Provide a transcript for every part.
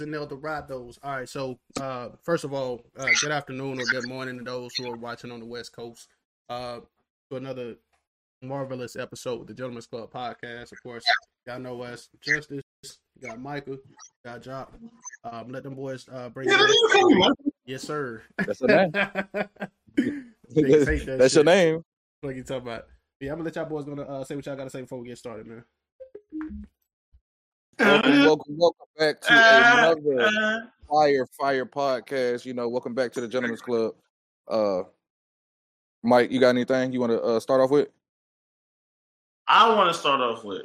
and El those. All right, so uh, first of all, uh, good afternoon or good morning to those who are watching on the West Coast. Uh, to another marvelous episode with the Gentleman's Club podcast. Of course, y'all know us, Justice, got Michael, got Jock. Um, let them boys uh, bring. Yeah, you call me Yes, sir. That's your name. That That's shit. your name. What you talking about? Yeah, I'm gonna let y'all boys gonna uh, say what y'all gotta say before we get started, man. Welcome, Uh, welcome, welcome back to uh, another uh, Fire Fire podcast. You know, welcome back to the Gentleman's Club. Uh, Mike, you got anything you want to uh, start off with? I want to start off with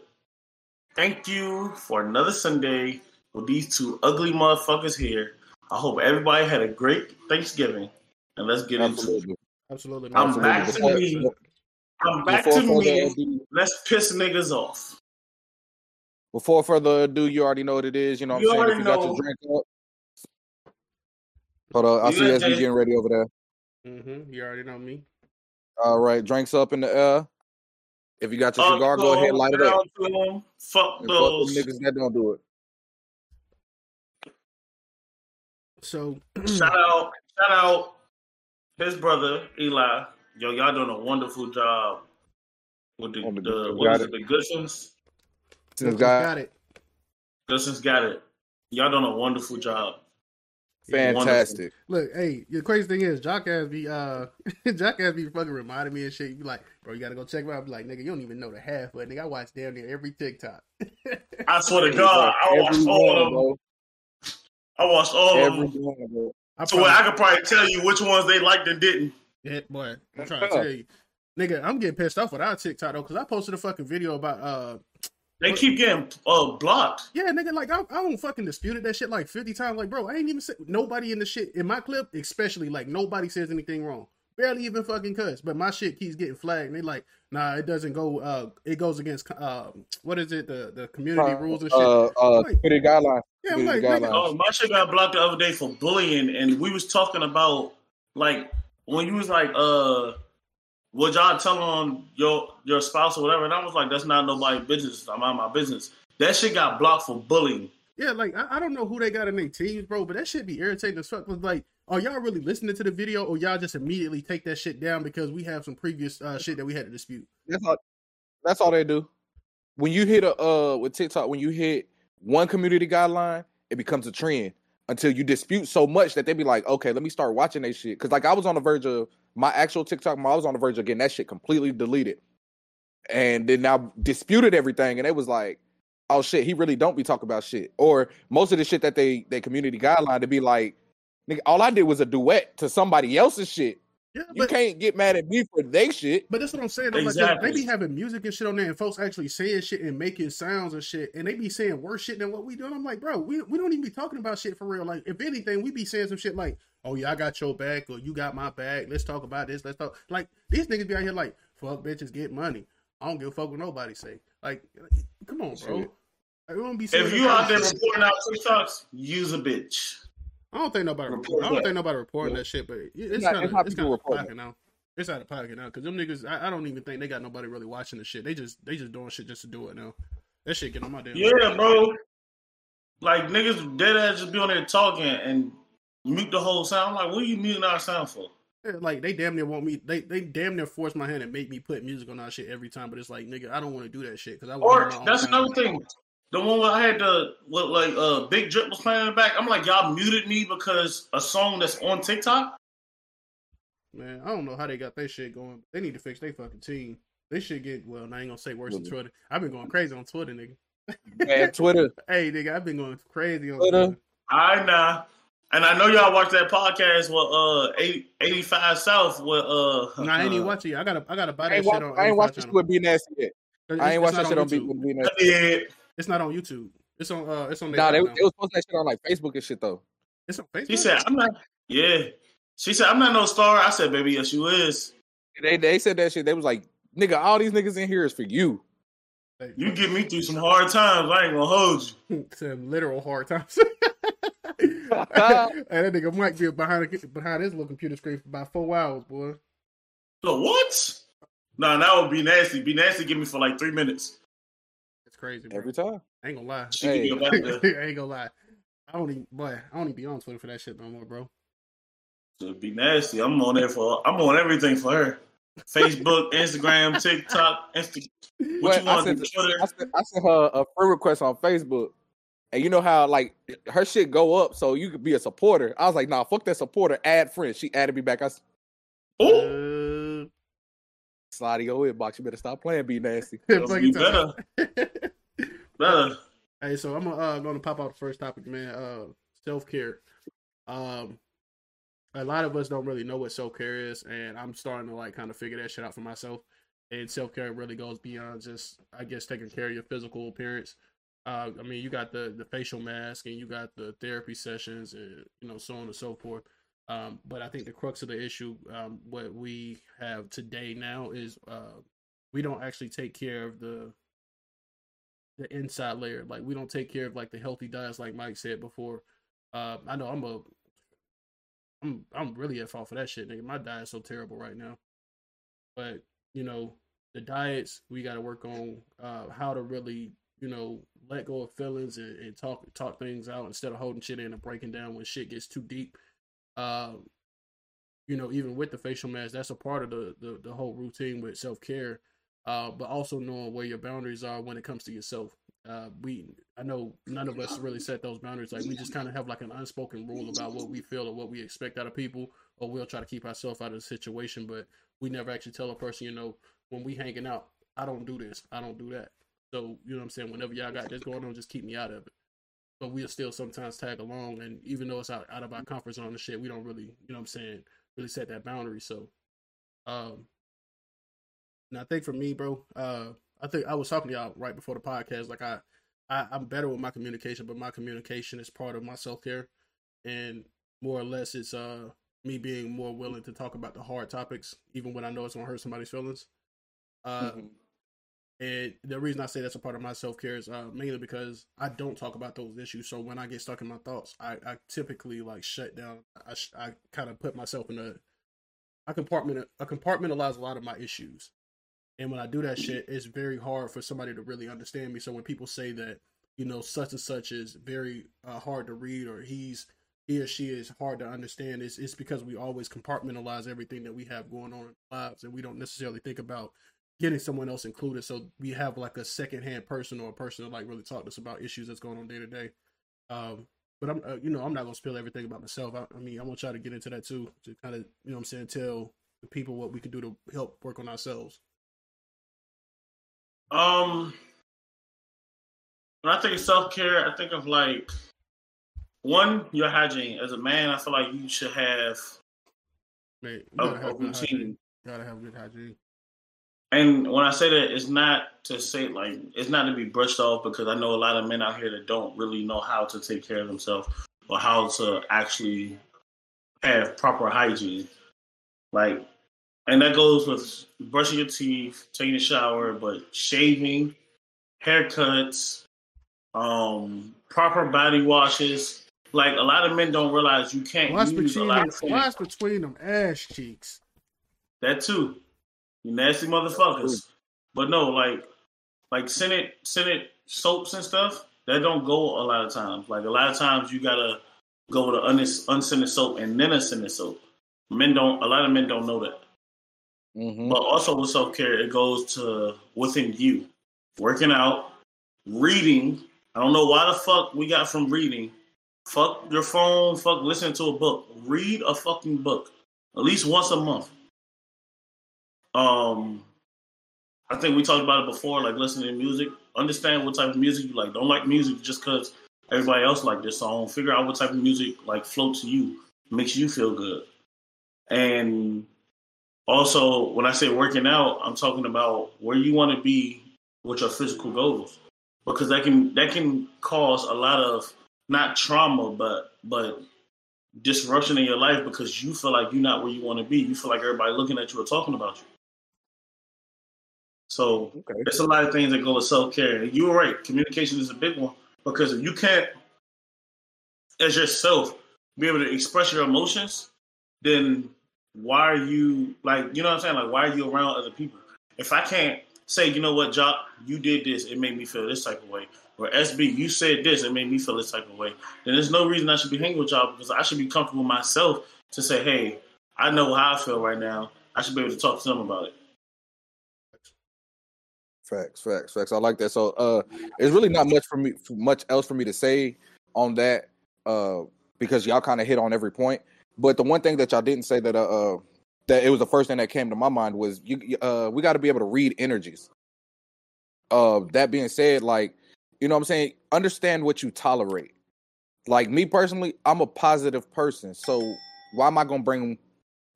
thank you for another Sunday with these two ugly motherfuckers here. I hope everybody had a great Thanksgiving, and let's get into it. Absolutely. Absolutely. I'm man. back to Absolutely. me. I'm back Before to further me. Let's piss niggas off. Before further ado, you already know what it is. You know what You I'm saying? If already you got your drink up. Hold on, I You see got SB Jay- getting ready over there. Mm-hmm. You already know me. All right, drinks up in the air. If you got your Fuck cigar, go ahead, light it up. down. Fuck And fuck those. niggas that don't do it. So Shout out, shout out his brother Eli. Yo, y'all doing a wonderful job with the, On the- the got what is it. it, the Goodsons? Since got, God, it. Goodsons got it. Y'all done a wonderful job. fantastic. Look, hey, the crazy thing is, Jock ass be uh, Jock ass be fucking reminding me of shit. You be like, bro, you gotta go check him out. I be like, nigga, you don't even know the half, but nigga, I watch damn near every TikTok. I swear to God, I watched all of them. bro. I watched all Every of them. one. I So I could probably tell you which ones they liked and didn't. Yeah, boy, I'm trying to tell you, nigga, I'm getting pissed off with our TikTok though, because I posted a fucking video about uh, They keep getting uh, blocked. yeah, nigga, like I, I don't fucking disputed that shit like 50 times. Like, bro, I ain't even say nobody in the shit in my clip, especially like nobody says anything wrong. Barely even fucking cuss, but my shit keeps getting flagged. And they like, nah, it doesn't go. Uh, it goes against uh, what is it? The the community rules and shit. Uh, uh, Like- community guidelines. yeah, I'm like, nigga, guidelines. Oh, my shit got blocked the other day for bullying, and we was talking about like when you was like, uh, would y'all tell on your your spouse or whatever? And I was like, that's not nobody's business. I'm out my business. That shit got blocked for bullying. Yeah, like I, I don't know who they got in their teams, bro, but that shit be irritating as fuck. 'Cause, like, are y'all really listening to the video, or y'all just immediately take that shit down because we have some previous uh, shit that we had to dispute? That's all. That's all they do. When you hit a uh with TikTok, when you hit one community guideline, it becomes a trend until you dispute so much that they be like, okay, let me start watching that shit. Because like I was on the verge of my actual TikTok, I was on the verge of getting that shit completely deleted, and then I disputed everything, and it was like, oh shit, he really don't be talking about shit. Or most of the shit that they they community guideline to be like, nigga, all I did was a duet to somebody else's shit. Yeah, You but can't get mad at me for they shit. but that's what I'm saying. though, Like, Exactly. they be having music and shit on there, and folks actually saying shit and making sounds and shit, and they be saying worse shit than what we do. And I'm like, bro, we we don't even be talking about shit for real. Like, if anything, we be saying some shit like, oh yeah, I got your back, or you got my back. Let's talk about this. Let's talk. Like these niggas be out here like, fuck bitches, get money. I don't give a fuck what nobody say. Like, come on, bro. Shit. I don't be saying If you out there shit. reporting out TikToks, use a bitch. I don't think nobody. Report I don't that. think nobody reporting Yeah. that shit, but it's not- kind it's of not it's people kind of reporting pocket now. It's out of pocket now because them niggas. I, I don't even think they got nobody really watching the shit. They just they just doing shit just to do it now. That shit get on my damn. Yeah, bro. Like niggas dead ass just be on there talking and mute the whole sound. I'm like, what are you muting our sound for? Yeah, Like they damn near want me. They they damn near force my hand and make me put music on our shit every time. But it's like nigga, I don't want to do that shit because I Or want my own that's another thing. The one where I had the what like uh Big Drip was playing in the back. I'm like, y'all muted me because a song that's on TikTok. Man, I don't know how they got that shit going. They need to fix their fucking team. This shit get well. I ain't gonna say worse than Twitter. I've been going crazy on Twitter, nigga. Man, Twitter. Hey, nigga, I've been going crazy on Twitter. Twitter. I nah. And I know y'all watched that podcast with uh 80, 85 South with uh No, I ain't even uh, watching. I gotta, I gotta buy that shit watch, on. I ain't 85 watched this channel. with B Nasty yet. I ain't it's watched that shit on B YouTube. with B I Nasty. Did. It's not on YouTube. It's on. Uh, it's on. Nah, their they, they was posting that shit on like Facebook and shit though. It's on Facebook. She said, I'm not yeah. She said, I'm not no star. I said, baby, yes, you is. They they said that shit. They was like, nigga, all these niggas in here is for you. Hey, You get me through some hard times. I ain't gonna hold you. some literal hard times. and that nigga might be behind behind his little computer screen for about four hours, boy. So what? Nah, that would be nasty. Be nasty. Give me for like three minutes. It's crazy, bro. Every time. I ain't gonna lie. Hey. could be about to. I ain't gonna lie. I don't even, boy, I don't even be on Twitter for that shit no more, bro. It'd be nasty. I'm on there for. I'm on everything for her. Facebook, Instagram, TikTok, Insta. What But you I want? sent, Twitter? I, sent, I sent her a friend request on Facebook, and you know how like her shit go up, so you could be a supporter. I was like, nah, fuck that supporter. Add friend. She added me back. I Ooh, Uh, slide your inbox. You better stop playing. Be nasty. you time. Hey, so I'm uh, going to pop out the first topic, man. Uh, self care. Um, a lot of us don't really know what self care is, and I'm starting to like kind of figure that shit out for myself. And self care really goes beyond just, I guess, taking care of your physical appearance. Uh, I mean, you got the the facial mask, and you got the therapy sessions, and you know, so on and so forth. Um, but I think the crux of the issue, um, what we have today now is uh, we don't actually take care of the the inside layer. Like we don't take care of like the healthy diets, like Mike said before. Uh, I know I'm a, I'm I'm really at fault for that shit, nigga. My diet's so terrible right now. But you know, the diets we got to work on uh, how to really you know let go of feelings and, and talk talk things out instead of holding shit in and breaking down when shit gets too deep. Uh, you know, even with the facial mask, that's a part of the the, the whole routine with self care uh, but also knowing where your boundaries are when it comes to yourself. Uh, we, I know none of us really set those boundaries. Like we just kind of have like an unspoken rule about what we feel or what we expect out of people, or we'll try to keep ourselves out of the situation. But we never actually tell a person, you know, when we hanging out, I don't do this, I don't do that. So you know what I'm saying. Whenever y'all got this going on, just keep me out of it. But we'll still sometimes tag along, and even though it's out, out of our comfort zone and shit, we don't really, you know what I'm saying, really set that boundary. So, um, and I think for me, bro, uh, I think I was talking to y'all right before the podcast. Like I, I I'm better with my communication, but my communication is part of my self care, and more or less, it's uh me being more willing to talk about the hard topics, even when I know it's gonna hurt somebody's feelings. Uh, Mhm. and the reason I say that's a part of my self care is uh, mainly because I don't talk about those issues. So when I get stuck in my thoughts, I, I typically like shut down. I sh- I kind of put myself in a I compartment I compartmentalize a lot of my issues. And when I do that shit, it's very hard for somebody to really understand me. So when people say that, you know, such and such is very uh, hard to read or he's he or she is hard to understand, it's, it's because we always compartmentalize everything that we have going on in our lives and we don't necessarily think about getting someone else included. So we have like a secondhand person or a person to like really talk to us about issues that's going on day to day. Um, but I'm, uh, you know, I'm not gonna spill everything about myself. I, I mean, I'm gonna try to get into that too, to kind of, you know, I'm saying, tell the people what we can do to help work on ourselves. Um, when I think of self care, I think of like one your hygiene. As a man, I feel like you should have you a, a have good hygiene. routine. Gotta have good hygiene. And when I say that, it's not to say like it's not to be brushed off because I know a lot of men out here that don't really know how to take care of themselves or how to actually have proper hygiene. Like, and that goes with brushing your teeth, taking a shower, but shaving, haircuts, um, proper body washes. Like a lot of men don't realize you can't What's use a between lot them, of things. what's between them ass cheeks? That too. You nasty motherfuckers. But no, like like Senate Senate soaps and stuff, that don't go a lot of times. Like a lot of times you gotta go with an un- unscented soap and then a scented soap. Men don't a lot of men don't know that. Mhm. But also with self care, it goes to within you. Working out, reading. I don't know why the fuck we got from reading. Fuck your phone, fuck listening to a book. Read a fucking book. At least once a month. Um I think we talked about it before, like listening to music. Understand what type of music you like. Don't like music just because everybody else like this song. Figure out what type of music like floats you, makes you feel good. And also, when I say working out, I'm talking about where you want to be with your physical goals, because that can that can cause a lot of not trauma, but but disruption in your life because you feel like you're not where you want to be. You feel like everybody looking at you or talking about you. So Okay. there's a lot of things that go with self care. You're right. Communication is a big one because if you can't, as yourself, be able to express your emotions, then why are you like? You know what I'm saying? Like, why are you around other people? If I can't say, you know what, Jock, you did this, it made me feel this type of way. or SB, you said this, it made me feel this type of way, then there's no reason I should be hanging with y'all because I should be comfortable myself to say, hey, I know how I feel right now. I should be able to talk to them about it. Facts, facts, facts. I like that. So, uh, it's really not much for me, much else for me to say on that, uh, because y'all kind of hit on every point. But the one thing that y'all didn't say that, uh, uh that it was the first thing that came to my mind was you, uh, we got to be able to read energies. Uh, that being said, like, you know what I'm saying? Understand what you tolerate. Like me personally, I'm a positive person. So why am I gonna bring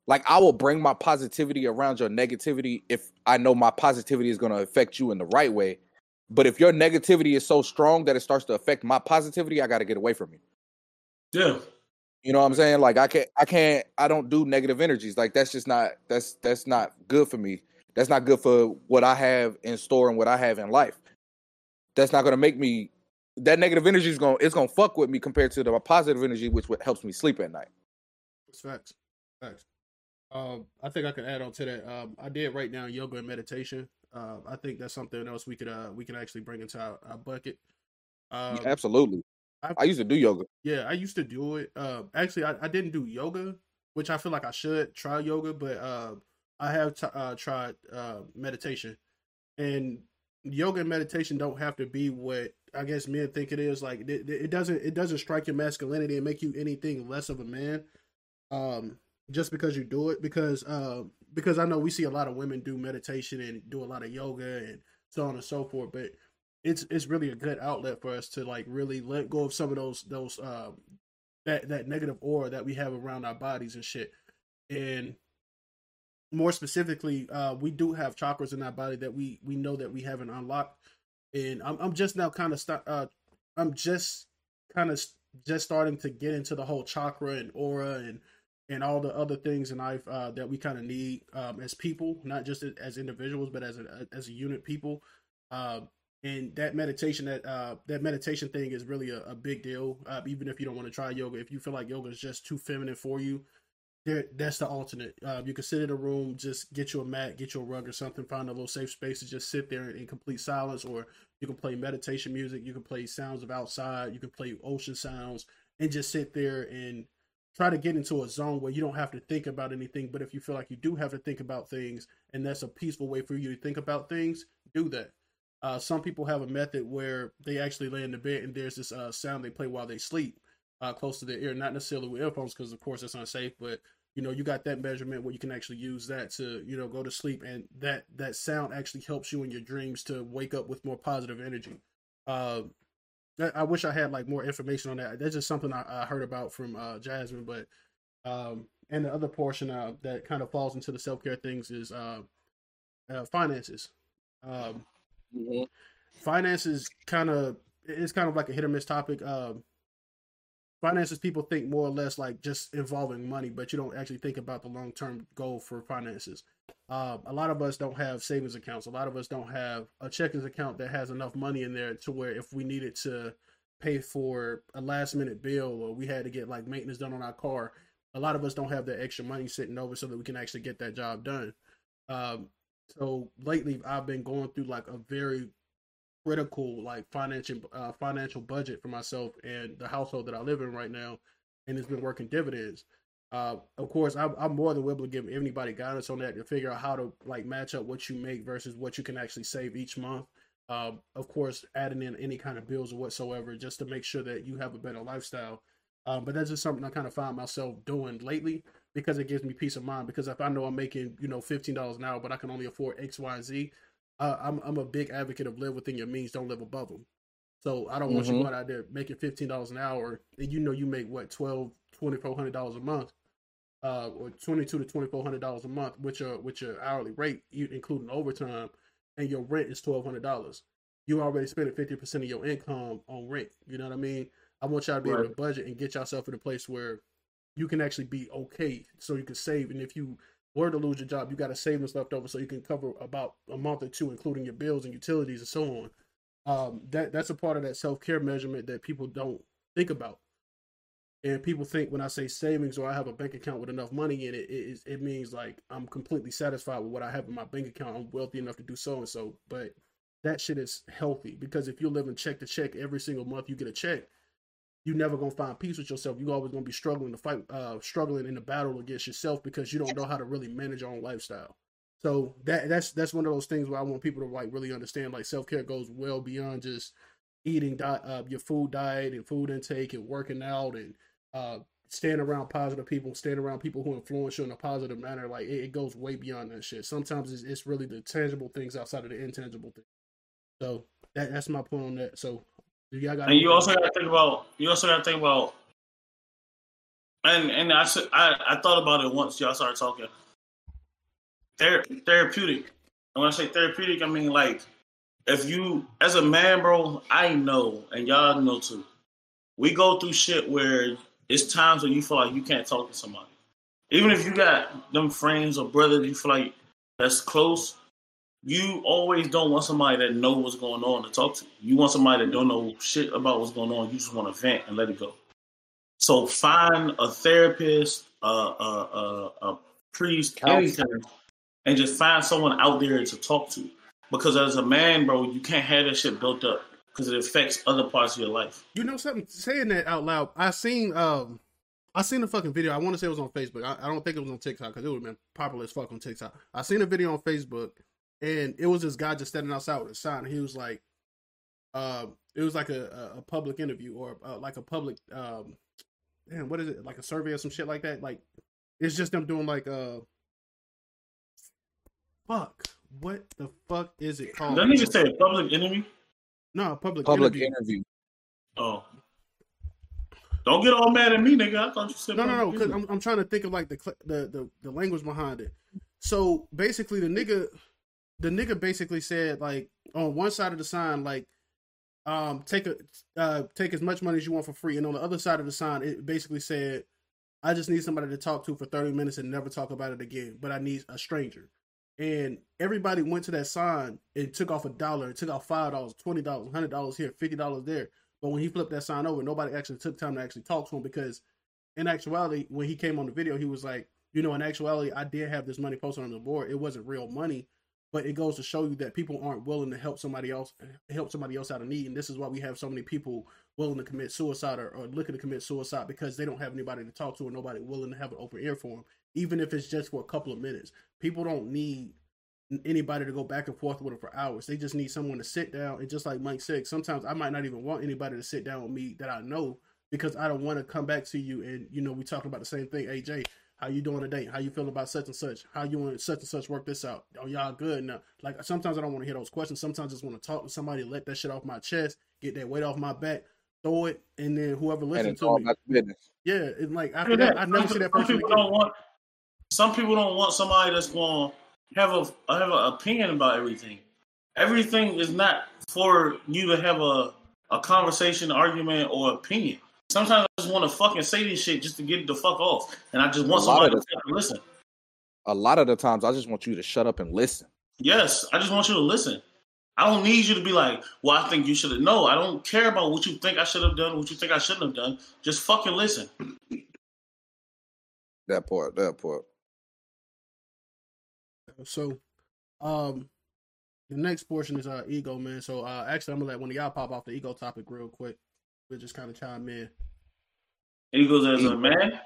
like I will bring my positivity around your negativity if I know my positivity is to affect you in the right way. But if your negativity is so strong that it starts to affect my positivity, I got to get away from you. Yeah. You know what I'm saying? Like I can't I can't I don't do negative energies. Like that's just not that's that's not good for me. That's not good for what I have in store and what I have in life. That's not going to make me that negative energy is going it's going to fuck with me compared to the positive energy which what helps me sleep at night. Facts. Facts. Um, I think I could add on to that. Um, I did write down yoga and meditation. Uh, I think that's something else we could uh, we can actually bring into our, our bucket. Um, yeah, absolutely. I, I, used to do yoga. Yeah, I used to do it. Uh, actually, I, I didn't do yoga, which I feel like I should try yoga, but uh, I have t- uh, tried uh, meditation, and yoga and meditation don't have to be what I guess men think it is. Like it, it doesn't it doesn't strike your masculinity and make you anything less of a man. Um, just because you do it because uh because I know we see a lot of women do meditation and do a lot of yoga and so on and so forth, but it's it's really a good outlet for us to like really let go of some of those those um that that negative aura that we have around our bodies and shit. And more specifically, uh we do have chakras in our body that we we know that we haven't unlocked. And I'm I'm just now kind of start uh I'm just kind of just starting to get into the whole chakra and aura and and all the other things in life uh, that we kind of need um, as people, not just as individuals, but as a as a unit people. Uh, and that meditation that uh, that meditation thing is really a, a big deal. Uh, even if you don't want to try yoga, if you feel like yoga is just too feminine for you, there that's the alternate. Uh, you can sit in a room, just get you a mat, get you a rug or something, find a little safe space to just sit there in complete silence, or you can play meditation music, you can play sounds of outside, you can play ocean sounds, and just sit there and try to get into a zone where you don't have to think about anything. But if you feel like you do have to think about things, and that's a peaceful way for you to think about things, do that. Uh, some people have a method where they actually lay in the bed and there's this uh, sound they play while they sleep, uh, close to their ear, not necessarily with earphones because of course it's unsafe, but you know you got that measurement where you can actually use that to you know go to sleep, and that that sound actually helps you in your dreams to wake up with more positive energy. Uh, I wish I had like more information on that. That's just something I, I heard about from uh, Jasmine, but um, and the other portion uh, that kind of falls into the self care things is finances. Um, mm-hmm. Finances kind of it's kind of like a hit or miss topic. Um, finances people think more or less like just involving money, but you don't actually think about the long term goal for finances. Uh, a lot of us don't have savings accounts. A lot of us don't have a checkings account that has enough money in there to where if we needed to pay for a last minute bill or we had to get like maintenance done on our car, a lot of us don't have that extra money sitting over so that we can actually get that job done. Um, so lately, I've been going through like a very critical like financial uh, financial budget for myself and the household that I live in right now, and it's been working dividends. Uh, of course, I'm, I'm, more than willing to give anybody guidance on that to figure out how to like match up what you make versus what you can actually save each month. Uh, of course, adding in any kind of bills or whatsoever just to make sure that you have a better lifestyle. Um, but that's just something I kind of find myself doing lately because it gives me peace of mind. Because if I know I'm making you know fifteen dollars an hour, but I can only afford X, Y, and Z, uh, I'm I'm a big advocate of live within your means, don't live above them. So I don't mm-hmm. want you mm-hmm. going out there making fifteen dollars an hour, and you know you make what twelve, twenty four hundred dollars a month, uh, or twenty two to twenty four hundred dollars a month, which are which are hourly rate, you including overtime, and your rent is twelve hundred dollars. You already spending fifty percent of your income on rent. You know what I mean? I want y'all to be right. able to budget and get yourself in a place where you can actually be okay, so you can save. And if you were to lose your job, you got a savings left over so you can cover about a month or two, including your bills and utilities and so on. Um, that that's a part of that self care measurement that people don't think about. And people think when I say savings or I have a bank account with enough money in it, it, it means like I'm completely satisfied with what I have in my bank account. I'm wealthy enough to do so and so. But that shit is healthy because if you're living check to check every single month, you get a check. You're never gonna find peace with yourself. You're always gonna be struggling to fight, uh, struggling in the battle against yourself because you don't know how to really manage your own lifestyle. So that that's that's one of those things where I want people to like really understand. Like self care goes well beyond just eating di- uh, your food diet and food intake and working out and uh, staying around positive people, staying around people who influence you in a positive manner. Like it, it goes way beyond that shit. Sometimes it's, it's really the tangible things outside of the intangible things. So that that's my point on that. So got And you also got to think about. You also got to think about. And and I said I, I thought about it once y'all started talking. Ther- therapeutic. And when I say therapeutic, I mean like if you as a man, bro, I know and y'all know too. We go through shit where it's times where you feel like you can't talk to somebody. Even if you got them friends or brothers you feel like that's close, you always don't want somebody that know what's going on to talk to. You want somebody that don't know shit about what's going on. You just want to vent and let it go. So find a therapist, a, a, a, a priest, Counselor. anything, and just find someone out there to talk to. Because as a man, bro, you can't have that shit built up because it affects other parts of your life. You know something? Saying that out loud, I seen um, I seen a fucking video. I want to say it was on Facebook. I, I don't think it was on TikTok because it would have been popular as fuck on TikTok. I seen a video on Facebook, and it was this guy just standing outside with a sign. He was like, uh, it was like a, a a public interview or uh, like a public um, damn, what is it? Like a survey or some shit like that. Like it's just them doing like uh, fuck. What the fuck is it called? That nigga say a public enemy. no public Public interview. interview. Oh. Don't get all mad at me, nigga. I thought you said No, no, no. Because. I'm, I'm trying to think of like the, cl- the the the language behind it. So basically, the nigga, the nigga basically said like on one side of the sign, like, um, take a uh, take as much money as you want for free, and on the other side of the sign, it basically said, I just need somebody to talk to for 30 minutes and never talk about it again. But I need a stranger. And everybody went to that sign and took off a dollar, took off five dollars, twenty dollars, hundred dollars here, fifty dollars there. But when he flipped that sign over, nobody actually took time to actually talk to him because in actuality, when he came on the video, he was like, you know, in actuality, I did have this money posted on the board. It wasn't real money, but it goes to show you that people aren't willing to help somebody else help somebody else out of need. And this is why we have so many people willing to commit suicide or, or looking to commit suicide because they don't have anybody to talk to or nobody willing to have an open ear for them, even if it's just for a couple of minutes. People don't need anybody to go back and forth with them for hours. They just need someone to sit down. And just like Mike said, sometimes I might not even want anybody to sit down with me that I know because I don't want to come back to you and you know we talking about the same thing. Jay, how you doing today? How you feeling about such and such? How you want such and such work this out? Oh y'all good now? Like sometimes I don't want to hear those questions. Sometimes I just want to talk to somebody, let that shit off my chest, get that weight off my back, throw it, and then whoever And listens to all me, business. yeah, and like after Look that, I never Some- see that person people again. don't want. Some people don't want somebody that's going to have a have an opinion about everything. Everything is not for you to have a a conversation, argument, or opinion. Sometimes I just want to fucking say this shit just to get it the fuck off, and I just want A somebody to fucking listen. A lot of the times, I just want you to shut up and listen. Yes, I just want you to listen. I don't need you to be like, well, I think you should have. No, I don't care about what you think I should have done, what you think I shouldn't have done. Just fucking listen. That part. That part. So, um, the next portion is uh ego, man. So, uh, actually, I'm gonna let one of y'all pop off the ego topic real quick. We'll just kind of chime in. Eagles as a man.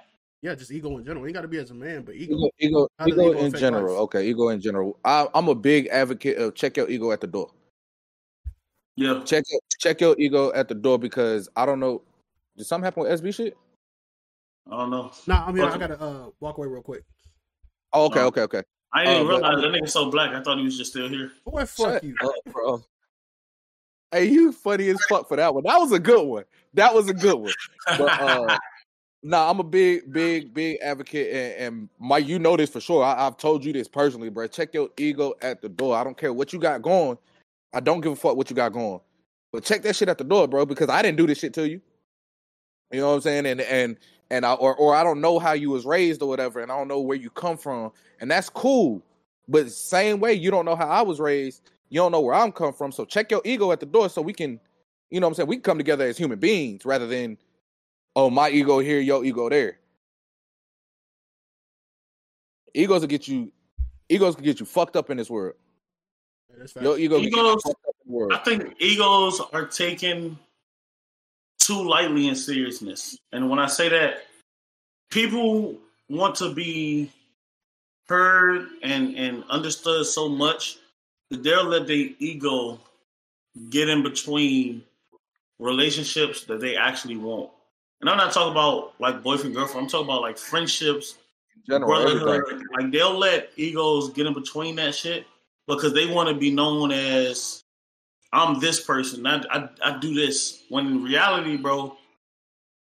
Yeah, just ego in general. You got to be as a man, but ego. Ego, ego, ego ego in general. life? Okay, ego in general. I, I'm a big advocate of check your ego at the door. Yeah. Check your, check your ego at the door because I don't know. Did something happen with SB shit? I don't know. Nah, I mean, I gotta uh walk away real quick. Oh, okay, No. okay, okay. I didn't Uh, but- realize that nigga's so black. I thought he was just still here. Boy, fuck Shut you. up, bro. Hey, you funny as fuck for that one. That was a good one. That was a good one. But uh nah, I'm a big, big, big advocate, and, and Mike, you know this for sure. I, I've told you this personally, bro. Check your ego at the door. I don't care what you got going. I don't give a fuck what you got going, but check that shit at the door, bro. Because I didn't do this shit to you. You know what I'm saying? And and and I or or I don't know how you was raised or whatever, and I don't know where you come from, and that's cool. But same way, you don't know how I was raised. You don't know where I'm come from. So check your ego at the door so we can, you know what I'm saying? We can come together as human beings rather than, oh, my ego here, your ego there. Egos will get you, egos can get you fucked up in this world. Yeah, Your ego can get you Egos- fucked up in world. I think egos are taken too lightly in seriousness. And when I say that, people want to be heard and, and understood so much that they'll let their ego get in between relationships that they actually want. And I'm not talking about like boyfriend girlfriend. I'm talking about like friendships, general, brotherhood. everything. Like they'll let egos get in between that shit because they want to be known as I'm this person. I, I I do this. When in reality, bro,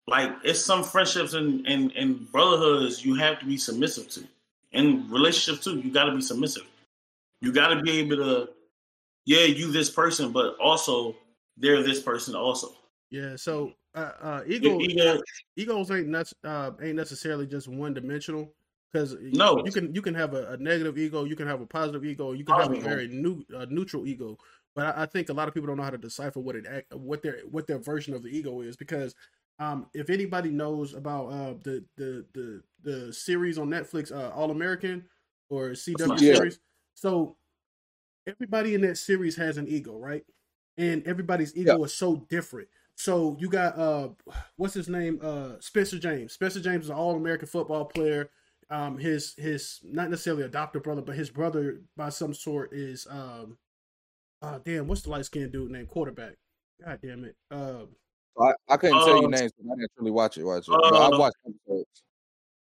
like it's some friendships and and, and brotherhoods you have to be submissive to. In relationships too, you got to be submissive. You got to be able to, yeah, you this person, but also they're this person also. Yeah. So uh, uh, ego ego- egos ain't nuts uh, ain't necessarily just one dimensional because No. you can you can have a, a negative ego, you can have a positive ego, you can have a very new uh, neutral ego. But I, I think a lot of people don't know how to decipher what it act, what their what their version of the ego is because um, if anybody knows about uh, the the the the series on Netflix, uh, All American or CW Yeah. series, so everybody in that series has an ego, right? And everybody's ego is so different. So you got uh what's his name? Uh Spencer James. Spencer James is an all American football player. Um his his not necessarily adopted brother, but his brother by some sort is um uh damn, what's the light skinned dude named quarterback? God damn it. Uh I, I couldn't tell you Uh, names because I didn't really watch it. Watch it. uh, I've watched episodes.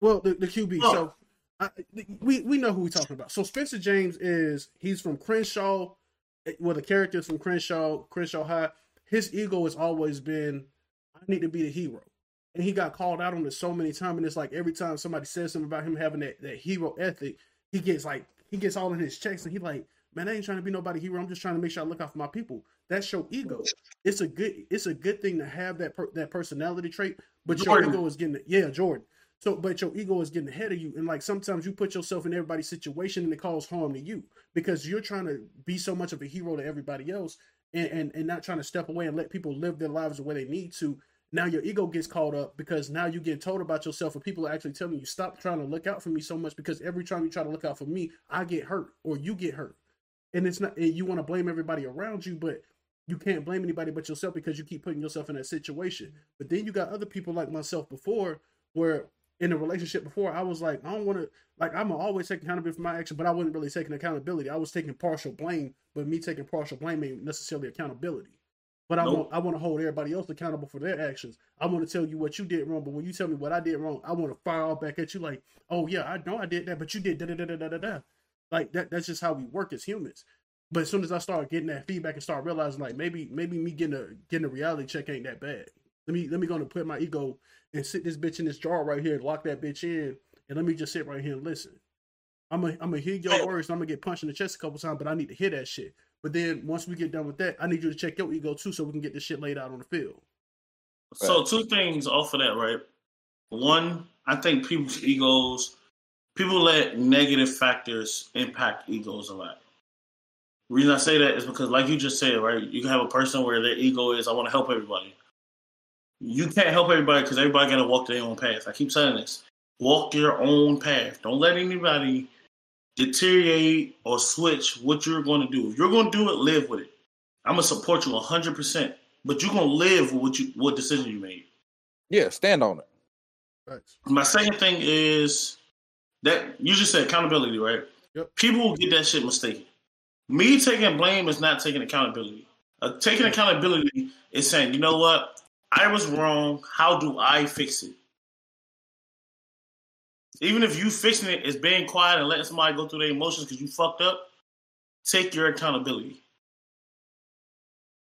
well the, the QB. Oh. So I, we we know who we're talking about. So Spencer James is he's from Crenshaw. eh, Well, the character is from Crenshaw, Crenshaw High. His ego has always been, I need to be the hero. And he got called out on it so many times. And it's like every time somebody says something about him having that, that hero ethic, he gets like he gets all in his checks and he like, man, I ain't trying to be nobody hero. I'm just trying to make sure I look out for my people. That's your ego. It's a good it's a good thing to have that per, that personality trait, but Jordan. your ego is getting yeah, Jordan. So, but your ego is getting ahead of you, and like sometimes you put yourself in everybody's situation, and it causes harm to you because you're trying to be so much of a hero to everybody else, and and, and not trying to step away and let people live their lives the way they need to. Now your ego gets caught up because now you get told about yourself, and people are actually telling you stop trying to look out for me so much because every time you try to look out for me, I get hurt or you get hurt, and it's not. And you want to blame everybody around you, but you can't blame anybody but yourself because you keep putting yourself in that situation. But then you got other people like myself before where in a relationship before I was like, I don't want to like I'm always taking accountability for my action, but I wasn't really taking accountability. I was taking partial blame, but me taking partial blame ain't necessarily accountability. But I Nope. want I want to hold everybody else accountable for their actions. I want to tell you what you did wrong, but when you tell me what I did wrong, I want to fire all back at you like, oh yeah, I know I did that, but you did da da da da da da. Like that that's just how we work as humans. But as soon as I start getting that feedback and start realizing like maybe maybe me getting a getting a reality check ain't that bad. Let me let me go and put my ego and sit this bitch in this jar right here, and lock that bitch in, and let me just sit right here and listen. I'm gonna I'm gonna hear your words. and I'm gonna get punched in the chest a couple times, but I need to hear that shit. But then once we get done with that, I need you to check your ego too, so we can get this shit laid out on the field. So two things off of that, right? One, I think people's egos, people let negative factors impact egos a lot. The reason I say that is because, like you just said, right? You can have a person where their ego is, I want to help everybody. You can't help everybody because everybody got to walk their own path. I keep saying this: walk your own path. Don't let anybody deteriorate or switch what you're going to do. If you're going to do it, live with it. I'm gonna support you 100, percent but you're gonna live with what you what decision you made. Yeah, stand on it. Thanks. My second thing is that you just said accountability, right? Yep. People will get that shit mistaken. Me taking blame is not taking accountability. Uh, taking accountability is saying, you know what, I was wrong. How do I fix it? Even if you fixing it is being quiet and letting somebody go through their emotions because you fucked up, take your accountability.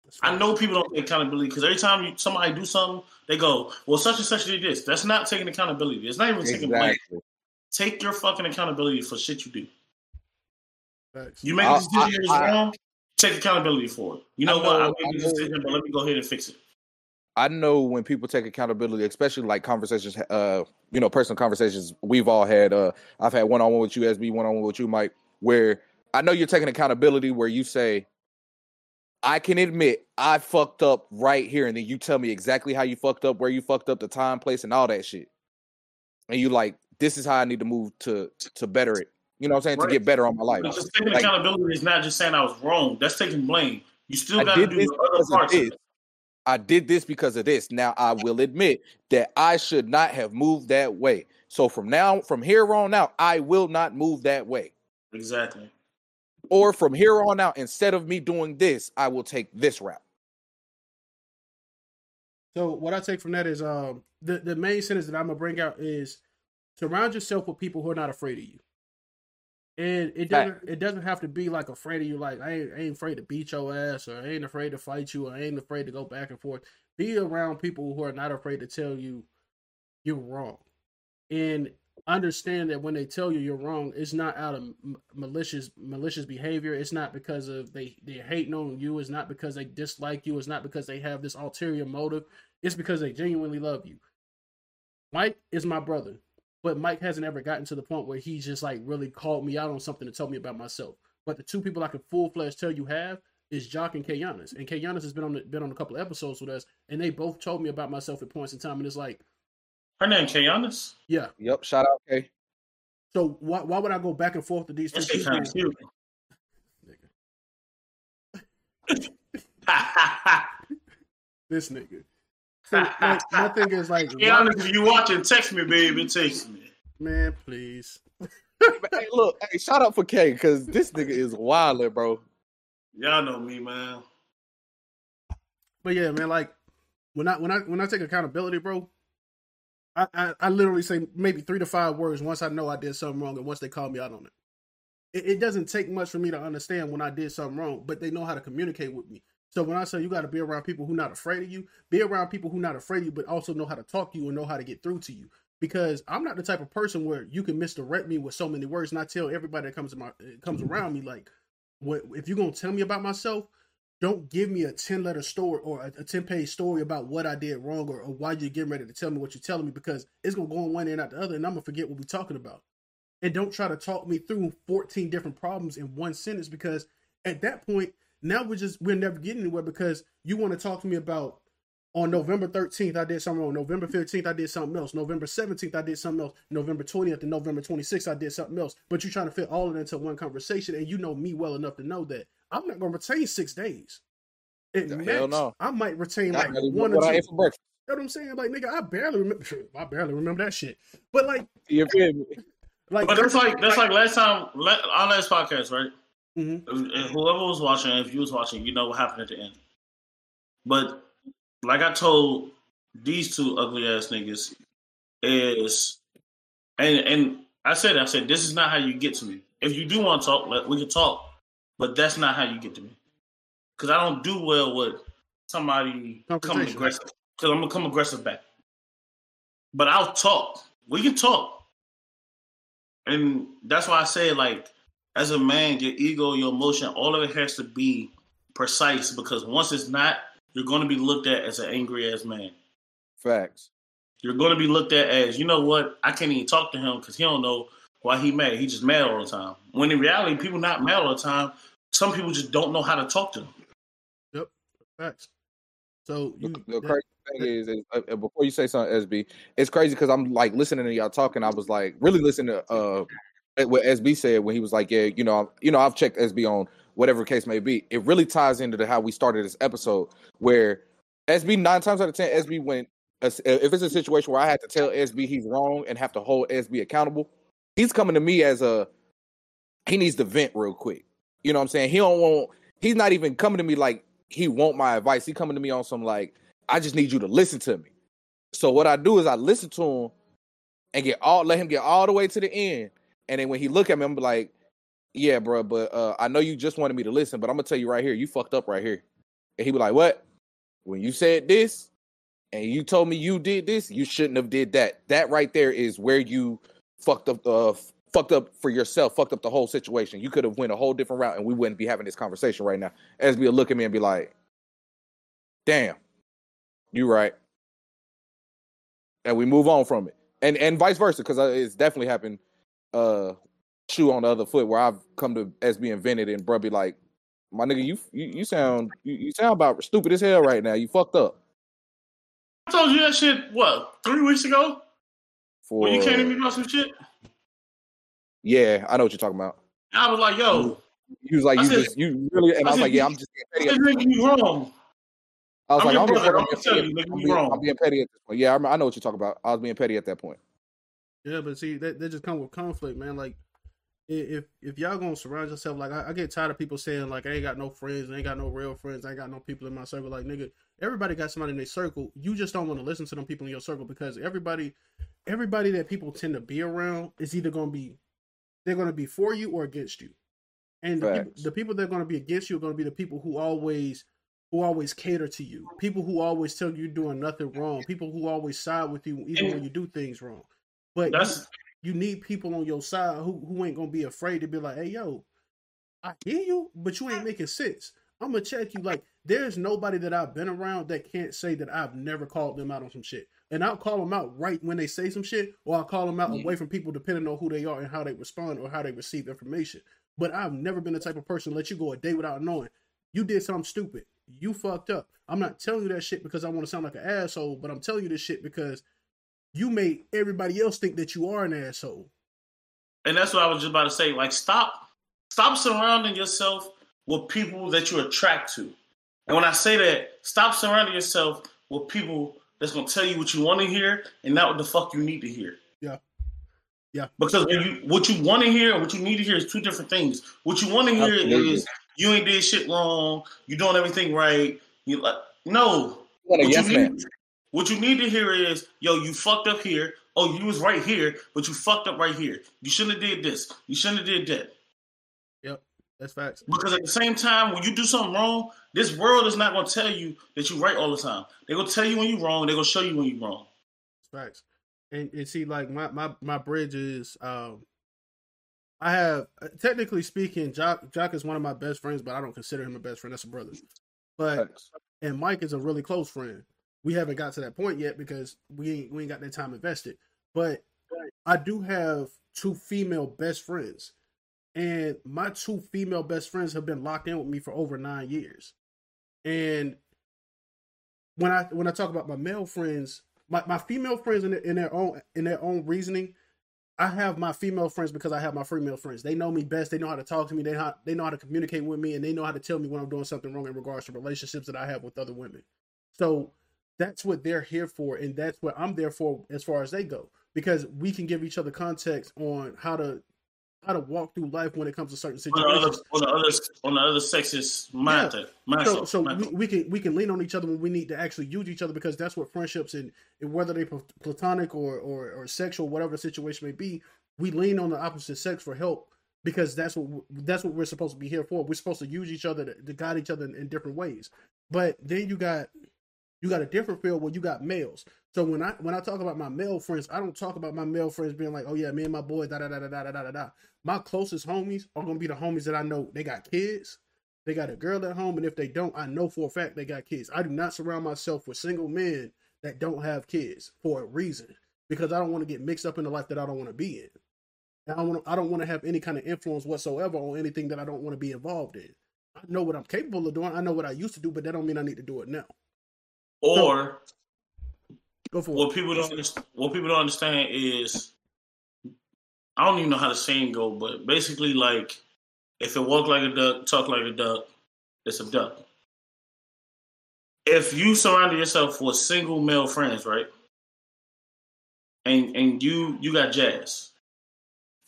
That's I know people don't take accountability because every time you, somebody do something, they go, "Well, such and such did this." That's not taking accountability. It's not even taking blame. Take your fucking accountability for shit you do. Facts. You make I- a decision I- that I- wrong. Take accountability for it. You know I what? I know- made this decision, but let me go ahead and fix it. I know when people take accountability, especially like conversations, uh, you know, personal conversations we've all had. Uh, I've had one on one with you, SB, one on one with you, Mike, where I know you're taking accountability where you say, I can admit I fucked up right here, and then you tell me exactly how you fucked up, where you fucked up, the time, place, and all that shit. And you like, this is how I need to move to to better it. You know what I'm saying? Right. To get better on my life. Just taking Like- accountability is not just saying I was wrong. That's taking blame. You still got to do the other parts. This. It. I did this because of this. Now I will admit that I should not have moved that way. So from now, from here on out, I will not move that way. Exactly. Or from here on out, instead of me doing this, I will take this route. So what I take from that is um the, the main sentence that I'm gonna bring out is surround yourself with people who are not afraid of you. And it doesn't it doesn't have to be like afraid of you, like I ain't, I ain't afraid to beat your ass or I ain't afraid to fight you or I ain't afraid to go back and forth. Be around people who are not afraid to tell you you're wrong. And understand that when they tell you you're wrong, it's not out of malicious malicious behavior. It's not because of they they're hating on you. It's not because they dislike you. It's not because they have this ulterior motive. It's because they genuinely love you. Mike is my brother, but Mike hasn't ever gotten to the point where he's just like really called me out on something to tell me about myself. But the two people I can full fledged tell you have is Jock and K Giannis. And K Giannis has been on the, been on a couple of episodes with us, and they both told me about myself at points in time. And it's like, Her name Kayanis. yeah. Yep. Shout out, K. So why why would I go back and forth to these two people? kind of. This nigga. So, like, my thing is like, why- Kayanis, if you watching, text me, baby. Text me. man, please. hey, look, hey, shout out for K because this nigga is wild, bro. Y'all know me, man. But yeah, man, like when I when I when I take accountability, bro, I, I I literally say maybe three to five words once I know I did something wrong and once they call me out on it. It, it doesn't take much for me to understand when I did something wrong, but they know how to communicate with me. So when I say you got to be around people who not afraid of you, be around people who not afraid of you, but also know how to talk to you and know how to get through to you. Because I'm not the type of person where you can misdirect me with so many words, and I tell everybody that comes to my eh, comes around me like, what if you're gonna tell me about myself, don't give me a 10 letter story or a, a 10 page story about what I did wrong or, or why you're getting ready to tell me what you're telling me because it's to go on one end out the other and I'm to forget what we're talking about. And don't try to talk me through 14 different problems in one sentence because at that point, now we're just, we're never getting anywhere because you want to talk to me about on November 13th, I did something wrong. November 15th, I did something else. November 17th, I did something else. November 20th and November 26th, I did something else. But you're trying to fit all of it into one conversation, and you know me well enough to know that I'm not going to retain six days. At Hell no. I might retain Not like one what or I two. ate for. You know what I'm saying? Like, nigga, I barely remember. I barely remember that shit. But like, You feel me? like, But that's like that's like last time la- our last podcast, right? Mhm. If- Whoever was watching, if you was watching, you know what happened at the end. But like I told these two ugly ass niggas is, and and I said I said this is not how you get to me. If you do want to talk, let, we can talk, but that's not how you get to me. Because I don't do well with somebody coming aggressive. Because I'm gonna come aggressive back. But I'll talk. We can talk. And that's why I say, like, as a man, your ego, your emotion, all of it has to be precise because once it's not, you're going to be looked at as an angry ass man. Facts. You're going to be looked at as, you know what? I can't even talk to him because he don't know why he mad. He just mad all the time. When in reality, people not mad all the time. Some people just don't know how to talk to them. Yep. Facts. So The, you, the that- crazy thing is, is uh, uh, before you say something, SB, it's crazy because I'm like listening to y'all talking. I was like really listening to uh Eh, what SB said when he was like, yeah, you know, you know, I've checked SB on whatever case may be. It really ties into the, how we started this episode, where SB nine times out of ten, SB went if it's a situation where I had to tell SB he's wrong and have to hold SB accountable, he's coming to me as a he needs to vent real quick. You know what I'm saying? He don't want. He's not even coming to me like he want my advice. He coming to me on some like I just need you to listen to me. So what I do is I listen to him and get all let him get all the way to the end. And then when he look at me, I'm like, yeah, bro, but uh, I know you just wanted me to listen, but I'm gonna tell you right here, you fucked up right here. And he be like, what? When you said this and you told me you did this, you shouldn't have did that. That right there is where you fucked up uh fucked up for yourself, fucked up the whole situation. You could have went a whole different route and we wouldn't be having this conversation right now. As will look at me and be like, damn, you right. And we move on from it. And and vice versa, because it's definitely happened uh shoe on the other foot where I've come to SB invented and bro be like, my nigga, you you, you sound you, you sound about stupid as hell right now. You fucked up. I told you that shit, what, three weeks ago? For When you came to me about some shit? Yeah, I know what you're talking about. I was like, yo, He was like, I "You said- just you really," and I, I was said, like, "Yeah, I'm just being I, said, nigga, you wrong. I was I'm like, "I'm brother. I'm being petty. I'm being. I'm being petty at this point." Yeah, I know what you're talking about. I was being petty at that point. Yeah, but see, that, that just come with conflict, man. Like, if if y'all gonna surround yourself, like, I, I get tired of people saying, like, I ain't got no friends, I ain't got no real friends, I ain't got no people in my circle. Like, nigga, everybody got somebody in their circle. You just don't want to listen to them people in your circle because everybody, everybody that people tend to be around is either gonna be, they're gonna be for you or against you. And the people, the people that are gonna be against you are gonna be the people who always who always cater to you. People who always tell you you're doing nothing wrong. People who always side with you even when you do things wrong. But you- That's you need people on your side who, who ain't gonna be afraid to be like, hey yo, I hear you, but you ain't making sense. I'm gonna check you. Like, there's nobody that I've been around that can't say that I've never called them out on some shit. And I'll call them out right when they say some shit, or I'll call them out Yeah. away from people depending on who they are and how they respond or how they receive information. But I've never been the type of person to let you go a day without knowing you did something stupid. You fucked up. I'm not telling you that shit because I want to sound like an asshole, but I'm telling you this shit because you made everybody else think that you are an asshole. and that's what I was just about to say. Like, stop, stop surrounding yourself with people that you attract to. And when I say that, stop surrounding yourself with people that's gonna tell you what you want to hear and not what the fuck you need to hear. Yeah. Yeah. Because when you what you want to hear and what you need to hear is two different things. What you want to hear Absolutely. is you ain't did shit wrong, you doing everything right. You like no. What a What yes you man. need, what you need to hear is, yo, you fucked up here. Oh, you was right here, but you fucked up right here. You shouldn't have did this. You shouldn't have did that. Yep, that's facts. Because at the same time, when you do something wrong, this world is not going to tell you that you're right all the time. They're going to tell you when you're wrong. They're going to show you when you're wrong. Facts. And and see, like my my my bridge is, um, I have technically speaking, Jock Jock is one of my best friends, but I don't consider him a best friend. That's a brother. But Facts. and Mike is a really close friend. We haven't got to that point yet because we ain't we ain't got that time invested. But I do have two female best friends, and my two female best friends have been locked in with me for over nine years. And when I when I talk about my male friends, my, my female friends in their, in their own in their own reasoning, I have my female friends because I have my female friends. They know me best. They know how to talk to me. They how, they know how to communicate with me, and they know how to tell me when I'm doing something wrong in regards to relationships that I have with other women. So that's what they're here for, and that's what I'm there for as far as they go. Because we can give each other context on how to how to walk through life when it comes to certain On the other, situations. on the other, on the other sex's mindset. mindset, So, so we, mindset. we can we can lean on each other when we need to actually use each other because that's what friendships and, and whether they pl- platonic or, or or sexual, whatever the situation may be, we lean on the opposite sex for help because that's what that's what we're supposed to be here for. We're supposed to use each other to, to guide each other in, in different ways. But then you got you got a different field where you got males. So when I when I talk about my male friends, I don't talk about my male friends being like, oh yeah, me and my boys, da da da da da da da da. My closest homies are gonna be the homies that I know they got kids, they got a girl at home, and if they don't, I know for a fact they got kids. I do not surround myself with single men that don't have kids for a reason because I don't want to get mixed up in the life that I don't want to be in. And I don't want I don't want to have any kind of influence whatsoever on anything that I don't want to be involved in. I know what I'm capable of doing. I know what I used to do, but that don't mean I need to do it now. Or Go for what it. people don't understand, what people don't understand is I don't even know how the saying go, but basically like if it walk like a duck, talk like a duck, it's a duck. If you surround yourself with single male friends, right? And and you you got jazz.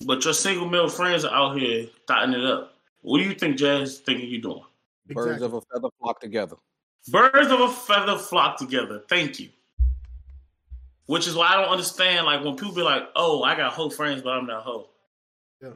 But your single male friends are out here dotting it up. What do you think Jazz thinking you doing? Birds of a feather flock together. Birds of a feather flock together. Thank you. Which is why I don't understand, like when people be like, "Oh, I got hoe friends, but I'm not hoe." Yeah,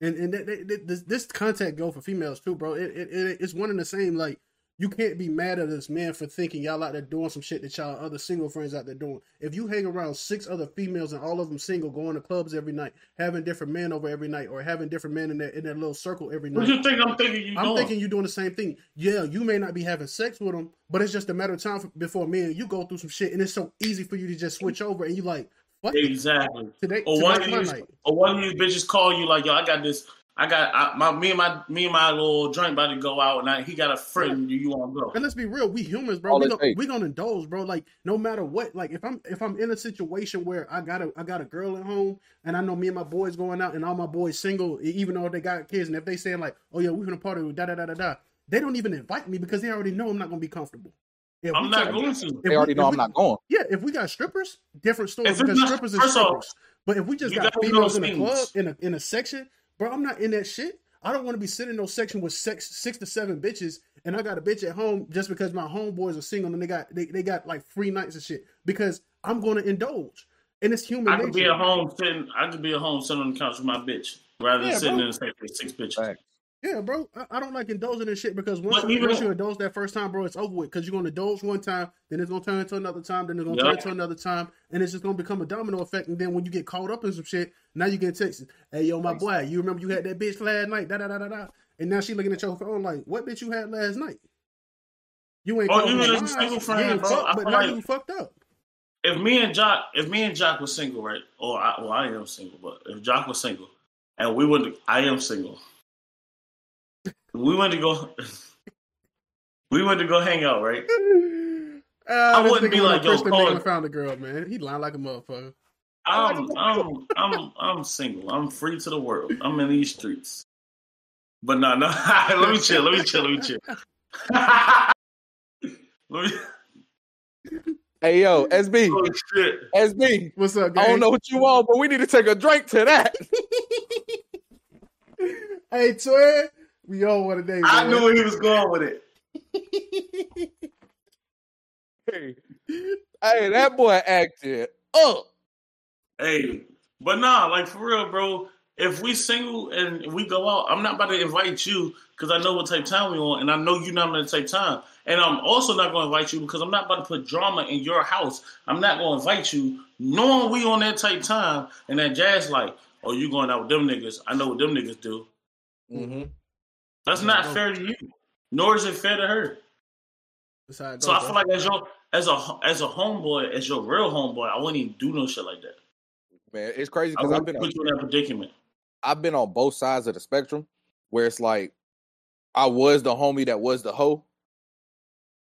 and and th- th- th- this this contact go for females too, bro. It, it, it it's one and the same. Like you can't be mad at this man for thinking y'all out there doing some shit that y'all other single friends out there doing. If you hang around six other females and all of them single, going to clubs every night, having different men over every night, or having different men in their in their little circle every night. do you think I'm thinking you I'm doing? thinking you're doing the same thing. Yeah, you may not be having sex with them, but it's just a matter of time for, before me and you go through some shit, and it's so easy for you to just switch over, and you like, fuck it. exactly. Today, Or one of these, night. or one of these bitches call you like, "Yo, I got this, I got I, my me and my me and my little joint about to go out, and I, he got a friend. You, you want to go? And let's be real, we humans, bro. All We it gonna, we gonna indulge, bro. Like no matter what, like if I'm if I'm in a situation where I got a I got a girl at home and I know me and my boys going out and all my boys single, even though they got kids, and if they saying like, oh yeah, we're gonna party with da da da da da, they don't even invite me because they already know I'm not gonna be comfortable. If I'm not talk- going to. if They we- already if know I'm we- not going. Yeah, if we got strippers, different story If because not- strippers is first off. But if we just got females in a club in a in a section, bro, I'm not in that shit. I don't want to be sitting in no section with six six to seven bitches, and I got a bitch at home just because my homeboys are single and they got they, they got like free nights and shit. Because I'm gonna indulge, and it's human I could be at home sitting. I could be at home sitting on the couch with my bitch rather than Yeah, sitting bro. in a section with six bitches. Facts. Yeah, bro. I, I don't like indulging in shit because once, But you, once you indulge that first time, bro, it's over with. Because you're gonna indulge one time, then it's gonna turn into another time, then it's gonna turn into another time, and it's just gonna become a domino effect. And then when you get caught up in some shit, now you get texts. Hey, yo, my boy, you remember you had that bitch last night? Da da da da da. And now she looking at your phone like, what bitch you had last night? You ain't called even her a single friend, bro, fucked, but now like- you fucked up. If me and Jock, if me and Jock was single, right? Or I, well, I am single, but if Jock was single, and we to, I am single. We went to go. we went to go hang out, right? Uh, this wouldn't nigga be went like, to yo, Christian call nigga it- found a girl, man. He lying like a motherfucker. I'm, I'm, I'm, I'm single. I'm free to the world. I'm in these streets. But no, no. let me chill. Let me chill. Let me chill. let me. Hey yo, SB, Oh shit! SB. What's up, I don't know what you want, but we need to take a drink to that. hey, twin, we all want today. I man. knew where he was going with it. hey, hey, that boy acted up. Hey, but nah, like for real, bro. If we single and we go out, I'm not about to invite you because I know what type of time we on, and I know you're not on the type time. And I'm also not going to invite you because I'm not about to put drama in your house. I'm not going to invite you knowing we on that type time and that jazz like, oh, you going out with them niggas? I know what them niggas do. Mm-hmm. That's not fair to you, nor is it fair to her. That's So I feel bro. like as your as a as a homeboy, as your real homeboy, I wouldn't even do no shit like that. Man, it's crazy I because I've wouldn't been on, put you in that predicament. I've been on both sides of the spectrum, where it's like I was the homie that was the hoe,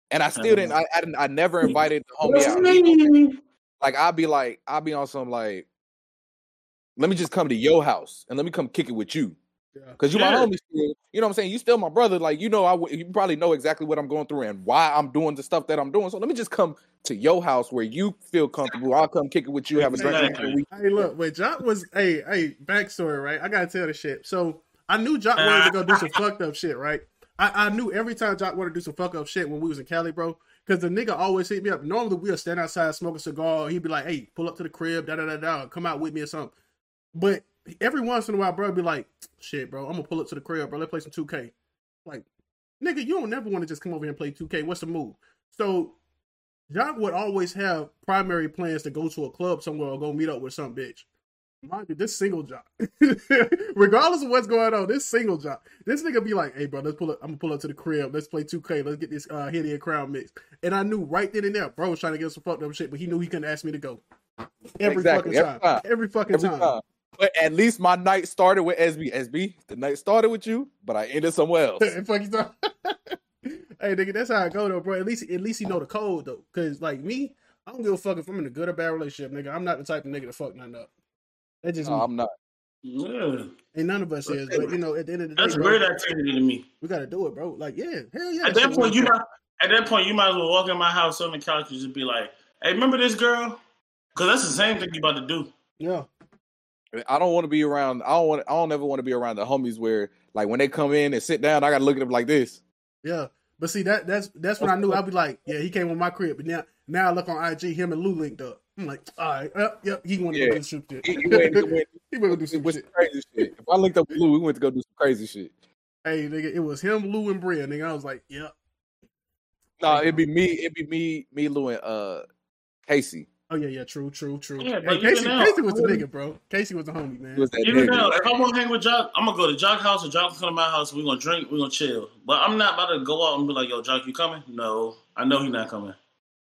and I still didn't. I, I didn't. I never invited the homie out. Like I'd be like, I'd be on some like, let me just come to your house and let me come kick it with you. Yeah. Cause you my Yeah. homie still, you know what I'm saying? You still my brother. Like, you know, I w- you probably know exactly what I'm going through and why I'm doing the stuff that I'm doing. So let me just come to your house where you feel comfortable. I'll come kick it with you, have a drink. Exactly. and we- Hey, look, wait, Jock was hey, hey, backstory, right? I gotta tell the shit. So I knew Jock wanted to go do some fucked up shit, right? I, I knew every time Jock wanted to do some fuck up shit when we was in Cali, bro. Because the nigga always hit me up. Normally we'll stand outside, smoke a cigar. He'd be like, "Hey, pull up to the crib, da da da da, come out with me or something." But every once in a while, bro, be like, "Shit, bro, I'm gonna pull up to the crib, bro. Let's play some 2K." Like, nigga, you don't never want to just come over here and play 2K. What's the move? So Jock would always have primary plans to go to a club somewhere or go meet up with some bitch. Mind you, this single job. Regardless of what's going on, this single job. This nigga be like, hey bro, let's pull up, I'm gonna pull up to the crib, let's play 2K, let's get this uh Hitty and Crown mix. And I knew right then and there, bro was trying to get some fucked up shit, but he knew he couldn't ask me to go. Every Exactly, fucking every time. time. Every fucking every time. time. But at least my night started with SB. SB, the night started with you, but I ended somewhere else. And fucking time. hey nigga, that's how I go though, bro. At least at least you know the code though. Cause like me, I don't give a fuck if I'm in a good or bad relationship, nigga. I'm not the type of nigga to fuck nothing up. That's just No, me. I'm not. Yeah, And none of us is, but you know, at the end of the day, that's bro, weird activity to me. we gotta do it, bro. Like, yeah, hell yeah. At that shit point, you might at that point you might as well walk in my house on the couch and just be like, "Hey, remember this girl?" Because that's the same thing you about to do. yeah, I don't want to be around. I don't want. I don't ever want to be around the homies where, like, when they come in and sit down, I gotta look at them like this. yeah. But see, that that's that's when I knew I'd be like, yeah, he came on my crib. But now, now I look on IG, him and Lou linked up. I'm like, all right, uh, yep, he wanted to Yeah. go do some shit. He, he went, he went, he went to do some shit. crazy shit. If I linked up with Lou, we went to go do some crazy shit. Hey, nigga, it was him, Lou, and Bria. Nigga, I was like, yep. No, it'd be me. It'd be me, me, Lou, and uh, Casey. Oh yeah, yeah, true, true, true. Yeah, hey, but Casey, now- Casey was the nigga, bro. Casey was the homie, man. Was that Even nigga. now, if I want to hang with Jock, I'm gonna go to Jock house or Jock come to my house. We're gonna drink, we're gonna chill. But I'm not about to go out and be like, "Yo, Jock, you coming?" No, I know he's not coming.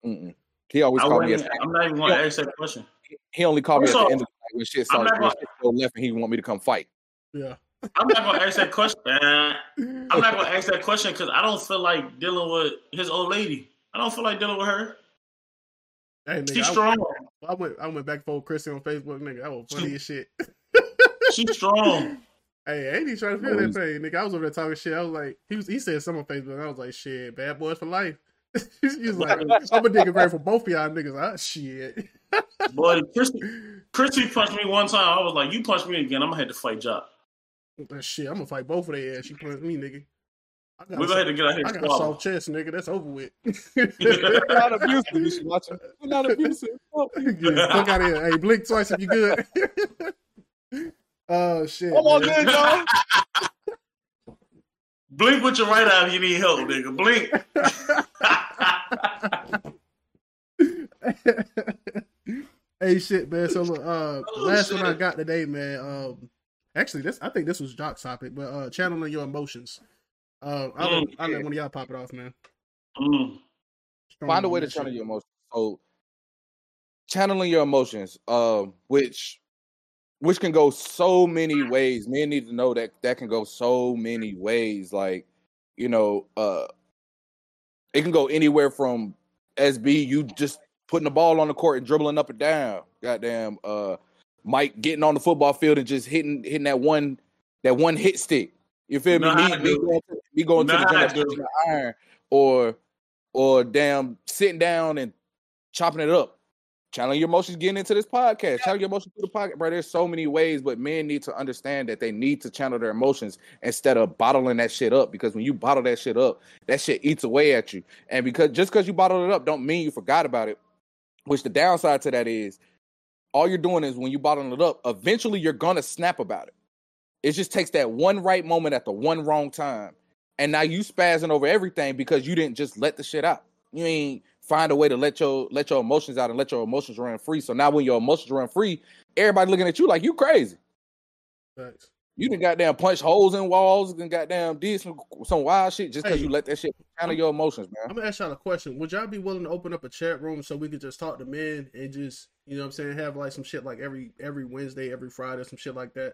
Mm-mm. He always called me. At I'm not even gonna ask that question. he only called me at Also, the end of the night when shit I'm started. not gonna- shit left, and he want me to come fight. Yeah, I'm not gonna ask that question. Uh, I'm not gonna ask that question because I don't feel like dealing with his old lady. I don't feel like dealing with her. Hey, nigga, She's I, strong. I went I went back and forth Chrissy on Facebook, nigga. That was funny as shit. She's strong. Hey, I ain't even trying to feel that pain, nigga. I was over there talking shit. I was like, he was he said something on Facebook. I was like, shit, bad boys for life. he was like, I'm a nigga right for both of y'all niggas. Ah, shit. Boy, Chrissy, Chrissy punched me one time. I was like, "You punch me again, I'm gonna have to fight Jock." Shit, I'm gonna fight both of their ass. She punched me, nigga. I We're gonna have get out here. I and got a soft chest, nigga. That's over with. We're not abusive. You should watch it. We're not abusive. yeah, fuck out of here. Hey, blink twice if you good. Oh shit. Come on, man. good, y'all. Blink with your right eye if you need help, nigga. Blink. hey shit, man. So look, uh Oh, last one I got today, man. Um actually this I think this was Jock's topic, but uh channeling your emotions. Uh I'll, Mm, I'll yeah. let one of y'all pop it off, man. Mm. Find a way to channel shit. your emotions. So channeling your emotions, um, which which can go so many ways. Men need to know that that can go so many ways. Like, you know, uh it can go anywhere from SB, you just putting the ball on the court and dribbling up and down. Goddamn, uh Mike getting on the football field and just hitting hitting that one that one hit stick. You feel me? Me, me going to, me going to the gym to and the iron or or damn sitting down and chopping it up. Channeling your emotions, getting into this podcast. Channel your emotions through the podcast, bro. There's so many ways, but men need to understand that they need to channel their emotions instead of bottling that shit up. Because when you bottle that shit up, that shit eats away at you. And because just because you bottled it up, don't mean you forgot about it. Which the downside to that is, all you're doing is when you bottle it up, eventually you're gonna snap about it. It just takes that one right moment at the one wrong time, and now you spazzing over everything because you didn't just let the shit out. You ain't find a way to let your let your emotions out and let your emotions run free. So now when your emotions run free, everybody looking at you like you crazy. Facts. You done goddamn punch holes in walls and goddamn did some some wild shit just because Hey. you let that shit channel your emotions, man. I'm gonna ask y'all a question. Would y'all be willing to open up a chat room so we could just talk to men and just, you know what I'm saying, have like some shit like every every Wednesday, every Friday, some shit like that,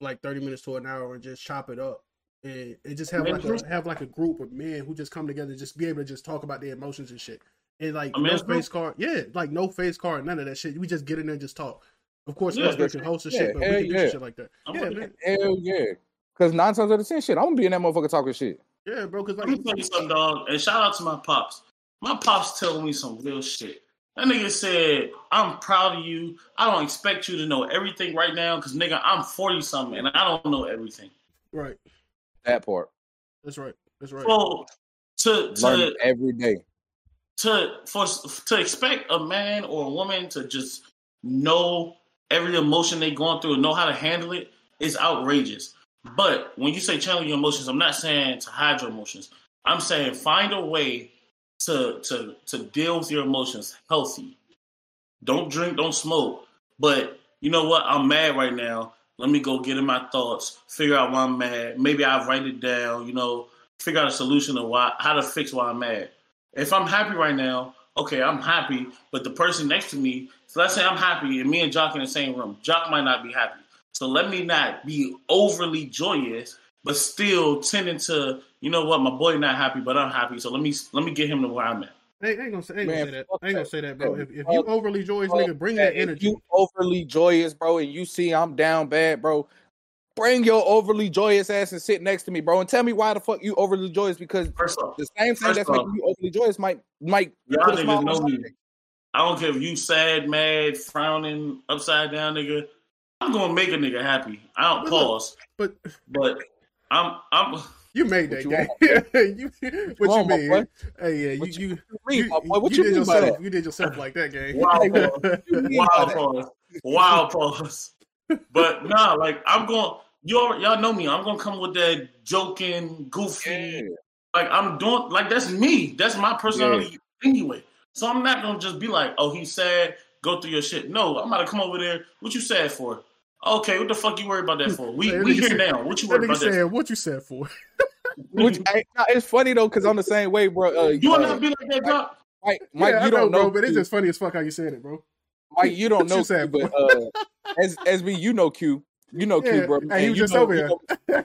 like 30 minutes to an hour and just chop it up. And, and just have like a have like a group of men who just come together just be able to just talk about their emotions and shit. And like A no face card. Yeah, like no face card, none of that shit. We just get in there and just talk. Of course, Yeah. yeah, can host the Yeah, shit, but we can do yeah. some shit like that. I'm yeah, man. Hell yeah. Cause nine times out of ten shit, I'm gonna be in that motherfucker talking shit. Yeah, bro, because like Let me like tell you something, dog. And shout out to my pops. My pops tell me some real shit. That nigga said, I'm proud of you. I don't expect you to know everything right now because, nigga, I'm 40 something and I don't know everything. right. That part. That's right. That's right. So, to, Learning to, every day. to, for, to expect a man or a woman to just know every emotion they're going through and know how to handle it is outrageous. But when you say channel your emotions, I'm not saying to hide your emotions. I'm saying find a way to to to deal with your emotions healthy. Don't drink, don't smoke. But you know what? I'm mad right now. Let me go get in my thoughts, figure out why I'm mad. Maybe I'll write it down, you know, figure out a solution to why how to fix why I'm mad. If I'm happy right now, okay, I'm happy, but the person next to me, so let's say I'm happy and me and Jock in the same room. Jock might not be happy. So let me not be overly joyous, but still tending to, you know what, my boy not happy, but I'm happy. So let me let me get him to where I'm at. I ain't, I ain't gonna say, I ain't Man, gonna say that. fuck I ain't gonna say that, bro. Yeah, If, if you overly joyous, fuck nigga, bring that If energy. you overly joyous, bro, and you see I'm down bad, bro, bring your overly joyous ass and sit next to me, bro, and tell me why the fuck you overly joyous because First off, the same thing that's off- making you overly joyous might might Y'all put a smile niggas on know me. face. I don't care if you sad, mad, frowning, upside down, nigga. I'm gonna make a nigga happy. I don't But look, pause, But but I'm I'm you made that game. you, what you mean? Hey, yeah, you What you you mean, my? What you you did mean by yourself. that? You did yourself like that game. Wild pause. You mean by wild pause. Wild pause. But nah, like I'm going you all y'all know me. I'm gonna come with that joking, goofy, Yeah. like I'm doing like that's me. That's my personality anyway. So I'm not gonna just be like, oh, he's sad, go through your shit. No, I'm about to come over there. What you sad for? Okay, what the fuck you worried about that for? We That we here said- now. What you That worried nigga about that? said, "What you said for?" Which I, it's funny though, because I'm the same way, bro. Uh, You will uh, not be like that, Doc. Mike, Mike, yeah, you I don't know, know, bro, but it's Q. just funny as fuck how you said it, bro. Mike, you don't What you know, said, Q, but uh, as as me, you know, Q. you know Q, Yeah. bro. Hey, and you just know- over you here. know-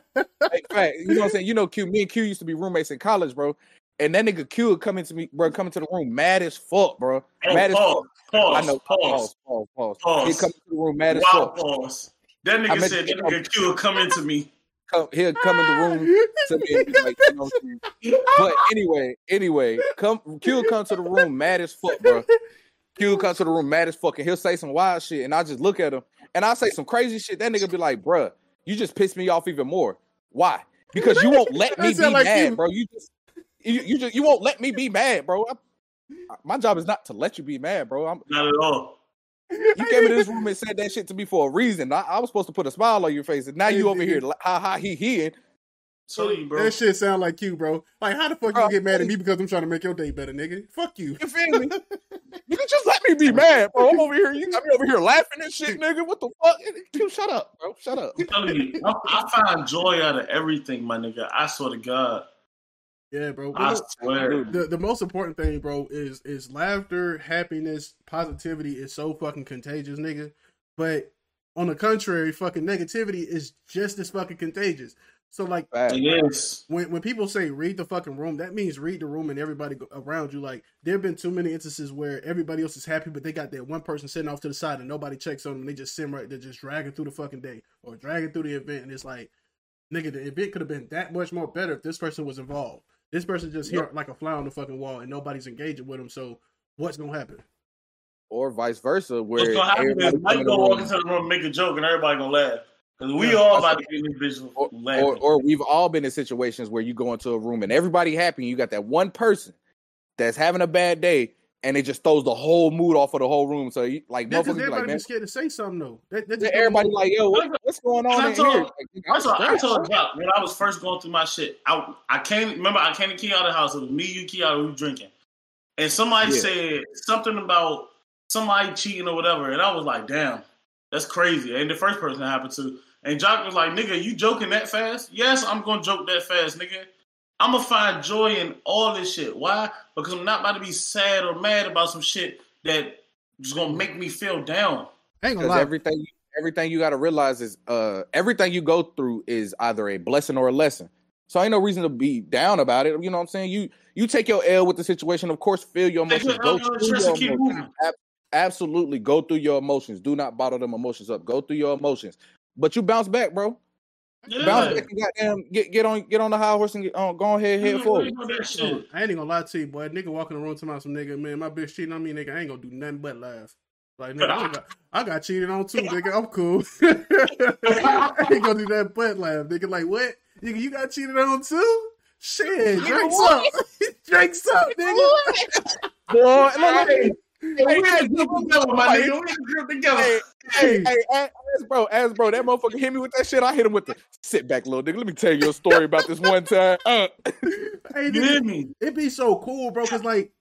hey, fact, you know what I'm saying? You know Q. Me and Q used to be roommates in college, bro. And that nigga Q would come into me, bro, come into the room mad as fuck, bro. Oh, mad as fuck. pause, I know. pause, Pause. Pause. Pause. Pause. He come into the room mad as Wow, fuck. pause. That nigga meant said that nigga Q will come into me. Come, he'll come in the room to me and be like, you know what I'm saying? But anyway, anyway, come Q will come to the room mad as fuck, bro. Q will come to the room mad as fuck, and he'll say some wild shit, and I just look at him and I say some crazy shit. That nigga be like, bruh, you just pissed me off even more. Why? Because you won't let me That be like mad, you. bro. You just you, you just you won't let me be mad, bro. I- my job is not to let you be mad, bro. I'm, Not at all. you came into this room and said that shit to me for a reason. I, I was supposed to put a smile on your face, and now you over here, ha ha he he. Tell you, bro. That shit sound like you, bro. Like, how the fuck Bro, you get mad at me because I'm trying to make your day better, nigga? Fuck you. You feel me? You can just let me be mad, bro. I'm over here. You got me over here laughing and shit, nigga. What the fuck? You shut up, bro. Shut up. I'm telling you, I, I find joy out of everything, my nigga. I swear to God. Yeah, bro. I Well, swear. the the most important thing, bro, is is laughter, happiness, positivity is so fucking contagious, nigga. But on the contrary, fucking negativity is just as fucking contagious. So like Fact. It is. when when people say read the fucking room, that means read the room and everybody around you. Like there have been too many instances where everybody else is happy, but they got that one person sitting off to the side and nobody checks on them. And they just sit right there, just dragging through the fucking day or dragging through the event. And it's like, nigga, the event could have been that much more better if this person was involved. This person just here like a fly on the fucking wall and nobody's engaging with them. So what's gonna happen? Or vice versa, where What's gonna happen is everybody come Mike gonna walk into the room, and make a joke, and everybody gonna laugh. Cause we Yeah. all about to get in this bitch or, laughing. or, or we've all been in situations where you go into a room and everybody happy, and you got that one person that's having a bad day, and it just throws the whole mood off of the whole room. So you, like, That's motherfuckers everybody like, man, scared to say something though. That, that yeah, everybody like, yo, what, what's going on I in told- here? Like, I'm I told bro. Doc when I was first going through my shit. I I came remember I came to Key out of the house. It was me, you, Key out, we were drinking, and somebody Yeah. said something about somebody cheating or whatever, and I was like, damn, that's crazy. And the first person it happened to, and Jock was like, nigga, you joking that fast? Yes, I'm gonna joke that fast, nigga. I'm gonna find joy in all this shit. Why? Because I'm not about to be sad or mad about some shit that is gonna make me feel down. I ain't gonna Because everything, everything you got to realize is, uh, everything you go through is either a blessing or a lesson. So ain't no reason to be down about it. You know what I'm saying? You you take your L with the situation. Of course, feel your emotions. Go through your emotions. Ab- absolutely, go through your emotions. Do not bottle them emotions up. Go through your emotions. But you bounce back, bro. Yeah. Bounce back and goddamn get get on get on the high horse and get uh, on. Go ahead, head Yeah, forward. what about that No, shit? I ain't even gonna lie to you, boy. Nigga walking around talking about some nigga, man, my bitch cheating on me, nigga. I ain't gonna do nothing but laugh. Like, nigga, I got, I got cheated on too, nigga. I'm cool. I ain't gonna do that but laugh, nigga. Like, what? Nigga, you got cheated on too? Shit, drinks up. drinks up, nigga. Boy, look, look, Hey, we had a group together, my nigga. We had a group together. hey, hey, hey, ask bro, ask bro. That motherfucker hit me with that shit. I hit him with the sit back, little nigga. Let me tell you a story about this one time. Uh, Hey, You hear me? it be so cool, bro. Cause like,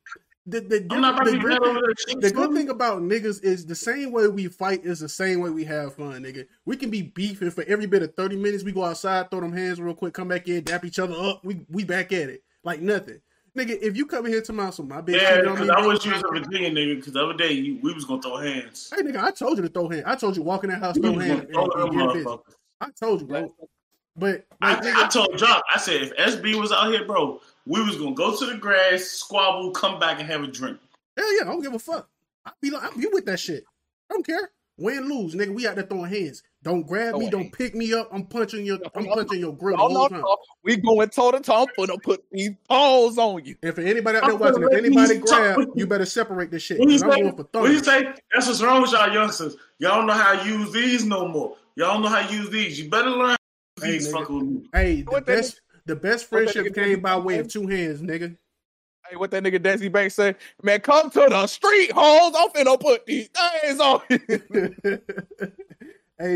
the the, I'm not the, good thing- over that shit. the good thing about niggas is the same way we fight is the same way we have fun, nigga. We can be beefing for every bit of 30 minutes. We go outside, throw them hands real quick, come back in, dap each other up. We we back at it. Like nothing. Nigga, if you come in here tomorrow, so my bitch Yeah, because. I bro. wish you was a Virginia nigga. Because the other day you, we was gonna throw hands. Hey nigga, I told you to throw hands. I told you walk in that house, We throw hands, gonna and, and them motherfuckers. I told you, bro. But I, like, I nigga, told Jock, I said if SB was out here, bro, we was gonna go to the grass, squabble, come back and have a drink. hell yeah, I don't give a fuck. I be like, I'm you with that shit. I don't care. Win, lose, nigga. We out there throwing hands. Don't grab me. Don't hands. pick me up. I'm punching your. I'm punching your grill the whole time. no. We going toe to toe. I'm gonna put these paws on you. And for anybody out there I'm watching, if anybody these talk grab, you you. better separate this shit. What you 'cause I'm say? going for What you say? That's what's wrong with y'all youngsters. Y'all don't know how to use these no more. Y'all don't know how to use these. You better learn Hey, these. nigga. Fuck with me. Hey, the What that best, the best friendship came by way of two hands, nigga. Hey, what that nigga Desi Banks say? Man, come to the street, hoes. I'm finna put these things on hey,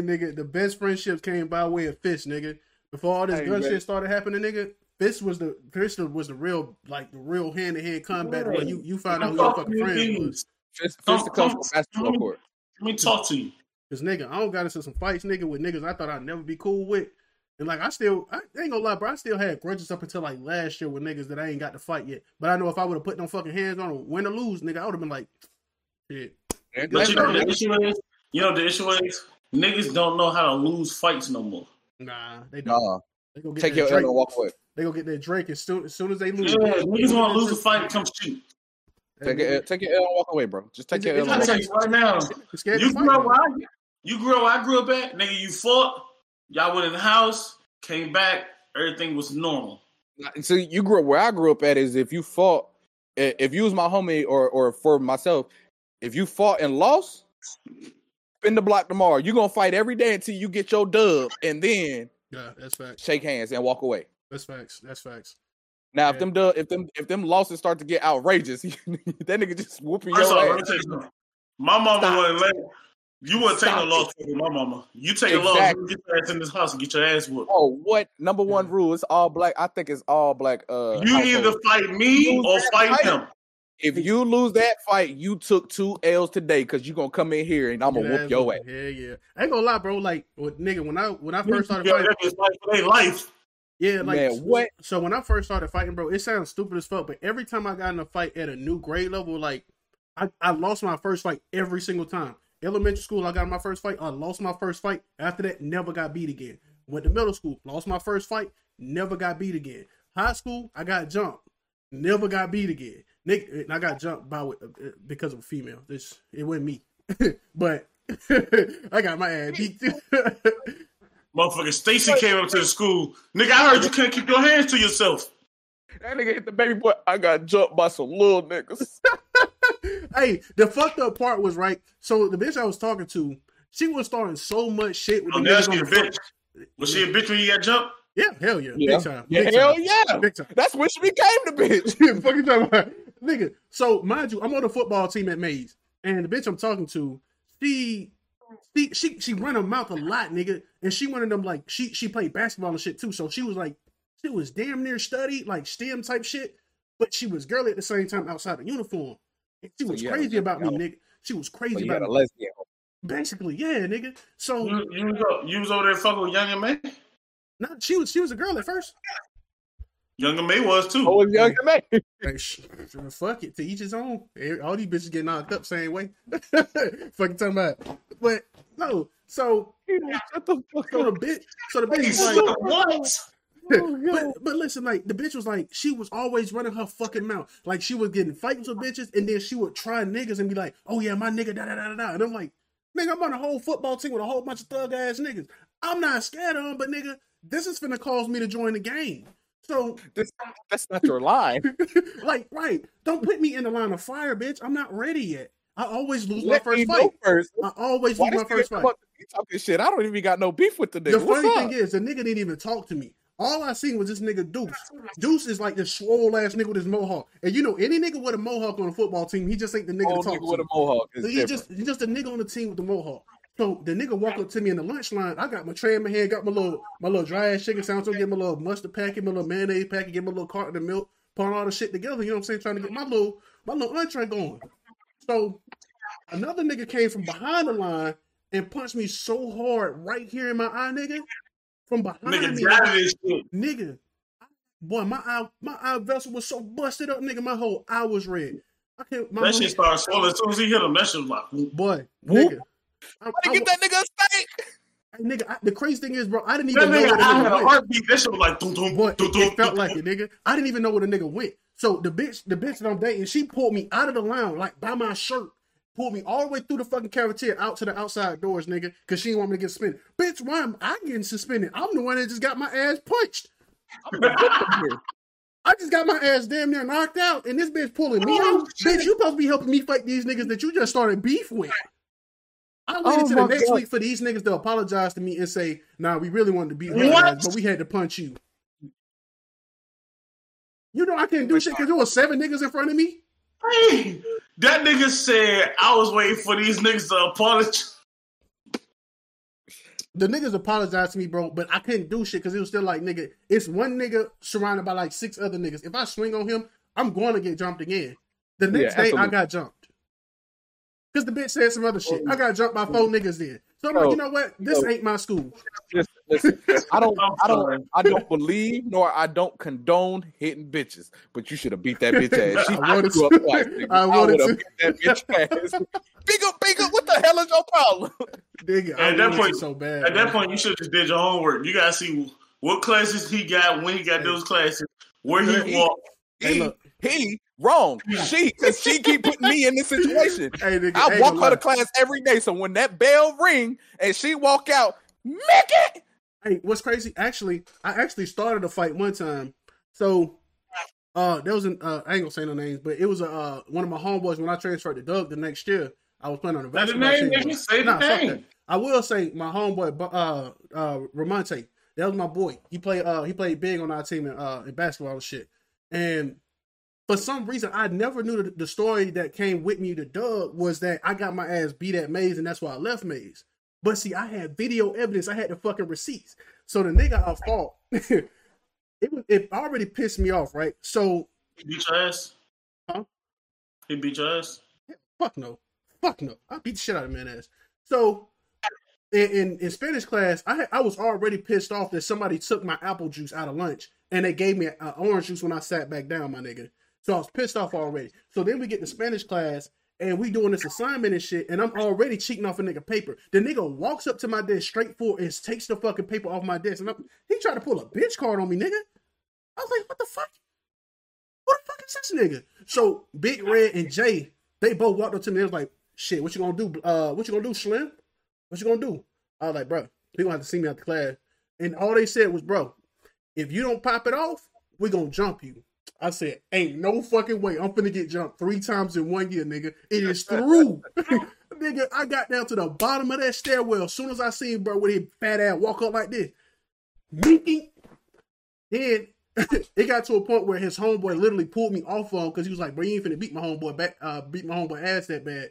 nigga, the best friendships came by way of fist, nigga. Before all this Hey, gun man. shit started happening, nigga, fist was the fist was the real, like the real hand to hand combat where you you find out who your fucking friends was. Fist, fist to come come- from basketball come- court. Let me talk to you. Cause nigga, I don't got into some fights, nigga, with niggas I thought I'd never be cool with. And like I still, I ain't gonna lie, bro. I still had grudges up until like last year with niggas that I ain't got to fight yet. But I know if I would have put them fucking hands on them, win or lose, nigga, I would have been like, shit. But you know the issue is, you know the issue is, niggas don't know how to lose fights no more. Nah, they don't. Nah, They go get take your L and walk away. They go get their drink as soon as soon as they lose. Yeah, niggas want to lose a fight come shoot. Take your take your L and walk away, bro. Just take Is your it- L and walk tell you right now, you to grew up where I, you grew up where I grew up at, nigga. You fought, y'all went in the house, came back, everything was normal. So you grew up where I grew up at is if you fought, if you was my homie or or for myself, if you fought and lost, spin the block tomorrow. You're gonna fight every day until you get your dub, and then Yeah, that's facts. shake hands and walk away. That's facts. That's facts. Now if them dub, if them if them losses start to get outrageous, that nigga just whooping your off, ass. tell you something. My mama Stop. wouldn't let you wouldn't take no Stop loss from my mama. You take a loss, you get your ass in this house and get your ass whooped. Oh, what number one Yeah. rule? It's all black. I think it's all black. Uh, You household. either fight me or fight fight. him. if you lose that fight, you took two L's today because you're gonna come in here and I'm gonna Get whoop your ass. whooped. Yeah, yeah. I ain't gonna lie, bro. Like, with, nigga, when I when I first started fighting, niggas fight for their life. yeah, like, Man, what? So when I first started fighting, bro, it sounds stupid as fuck, but every time I got in a fight at a new grade level, like, I, I lost my first fight every single time. Elementary school, I got my first fight. I lost my first fight. After that, never got beat again. Went to middle school, lost my first fight, never got beat again. High school, I got jumped, never got beat again. Nick, I got jumped by uh, because of a female. This it wasn't me, but I got my ass beat. Motherfucker Stacy came up to the school. Nigga, I heard you couldn't keep your hands to yourself. That nigga hit the baby boy. I got jumped by some little niggas. hey, the fucked up part was right. So the bitch I was talking to, she was starting so much shit with Oh, the now niggas she on a the front. bitch. Was she a bitch when you got jumped? Yeah, hell yeah, Yeah. big time. Yeah, big hell time. yeah. big time. That's when she became the bitch. Fucking talking about nigga. So mind you, I'm on the football team at Mays, and the bitch I'm talking to, she, she, she, she run her mouth a lot, nigga, and she one of them like she she played basketball and shit too. So she was like, she was damn near studied like STEM type shit, but she was girly at the same time outside the uniform. And she So was you had a- crazy about me, nigga. She was crazy So about got a me. lesbian. Basically, yeah, nigga. So You, you, was, you was over there fucking with Young and May? not she was she was a girl at first. Younger May was too. Oh, was younger man. Like, sh- sh- fuck it, to each his own. All these bitches get knocked up same way. Fucking talking about, but no. So, Shut the fuck so the up. bitch, so the bitch Hey, was so like, what? Oh, but, but listen, like the bitch was like, she was always running her fucking mouth. Like she was getting fights with bitches, and then she would try niggas and be like, "Oh yeah, my nigga, da da da da da." And I'm like, nigga, I'm on a whole football team with a whole bunch of thug ass niggas. I'm not scared of them, but nigga, this is finna cause me to join the game. So This, that's not your line. like, right. Don't put me in the line of fire, bitch. I'm not ready yet. I always lose my Let me first know fight. first. I always Why lose this my nigga first come fight. up to me talking shit? I don't even got no beef with the nigga. The What's funny up? thing is, the nigga didn't even talk to me. All I seen was this nigga Deuce. Deuce is like this swole ass nigga with his mohawk. And you know, any nigga with a mohawk on a football team, he just ain't the nigga Old to talk nigga with a mohawk is So he just he just a nigga on the team with the mohawk. So the nigga walk up to me in the lunch line. I got my tray in my hand, got my little my little dry ass chicken sandwich, get my little mustard packet, my little mayonnaise packet, get my little carton of milk, putting all the shit together. You know what I'm saying? Trying to get my little my little entree going. So another nigga came from behind the line and punched me so hard right here in my eye, nigga. From behind Nigga, me, drive this shit. nigga. Boy, my eye, my eye vessel was so busted up, nigga. My whole eye was red. I can't. My That whole- shit started swelling. As soon as he hit him, that shit was like, boy, Whoop. nigga. I, How I- to get that nigga a steak? Hey, nigga, I, the crazy thing is, bro, I didn't that even know nigga, I had a heartbeat. That shit was like, doom, doom, Boy, doom, it, doom, it felt doom, like it, nigga. I didn't even know where the nigga went. So the bitch, the bitch that I'm dating, she pulled me out of the lounge, like by my shirt, pulled me all the way through the fucking cafeteria out to the outside doors, nigga, because she didn't want me to get suspended. Bitch, why am I getting suspended? I'm the one that just got my ass punched. I'm the victim here. I just got my ass damn near knocked out, and this bitch pulling me Oh, out. Bitch, you supposed to be helping me fight these niggas that you just started beef with. I waited Oh till the next God. week for these niggas to apologize to me and say, "Nah, we really wanted to beat What? but we had to punch you." You know I can't do shit because there were seven niggas in front of me. Hey, that nigga said I was waiting for these niggas to apologize. The niggas apologized to me, bro, but I couldn't do shit because it was still like, nigga, it's one nigga surrounded by like six other niggas. If I swing on him, I'm going to get jumped again. The next Yeah, day, I got jumped. Because the bitch said some other shit. Oh. I got jumped by four niggas then. So I'm Bro, like, you know what? This bro. ain't my school. Listen, Listen, I don't, I'm don't. I don't believe nor I don't condone hitting bitches. But you should have beat that bitch ass. She I wanted grew up to. twice, nigga. I I wanted would have to. beat that bitch ass. Big up, big up. What the hell is your problem? Nigga, At I that point- so bad. At that point, you should have just did your homework. You gotta see what classes he got, when he got those classes, where he He- walked. Hey, He, look. he wrong. She, cause she keep putting me in this situation. Hey, nigga, I ain't walk gonna her to class every day. So when that bell ring and she walk out, Mickey. Hey, what's crazy? Actually, I actually started a fight one time. So, uh, there was an uh, I ain't gonna say no names, but it was a uh, one of my homeboys when I transferred to Doug the next year. I was playing on the Say the basketball name, team. Say Nah, fuck name. I will say my homeboy, uh, uh, Ramonte. That was my boy. He played, uh, he played big on our team in, uh, in basketball and shit. And for some reason, I never knew the, the story that came with me to Doug was that I got my ass beat at Mays, and that's why I left Mays. But see, I had video evidence. I had the fucking receipts. So the nigga I fought, it was it already pissed me off, right? So He beat your ass. Huh? He beat your ass. fuck no, fuck no. I beat the shit out of man ass. So in, in in Spanish class, I I was already pissed off that somebody took my apple juice out of lunch and they gave me uh, orange juice when I sat back down, my nigga. So I was pissed off already. So then we get to Spanish class and we doing this assignment and shit, and I'm already cheating off a nigga paper. The nigga walks up to my desk straight forward and takes the fucking paper off my desk, and I'm, he tried to pull a bitch card on me, nigga. I was like, what the fuck? Who the fuck is this nigga? So Big Red and Jay, they both walked up to me. They was like, shit, what you gonna do? Uh, what you gonna do, Slim? What you gonna do? I was like, bro, you gonna have to see me out the class. And all they said was, bro, if you don't pop it off, we gonna jump you. I said, ain't no fucking way. I'm finna get jumped three times in one year, nigga. It is through. nigga, I got down to the bottom of that stairwell. As soon as I seen bro with his fat ass walk up like this, winking. Then it got to a point where his homeboy literally pulled me off of him because he was like, bro, you ain't finna beat my homeboy back, uh, beat my homeboy ass that bad.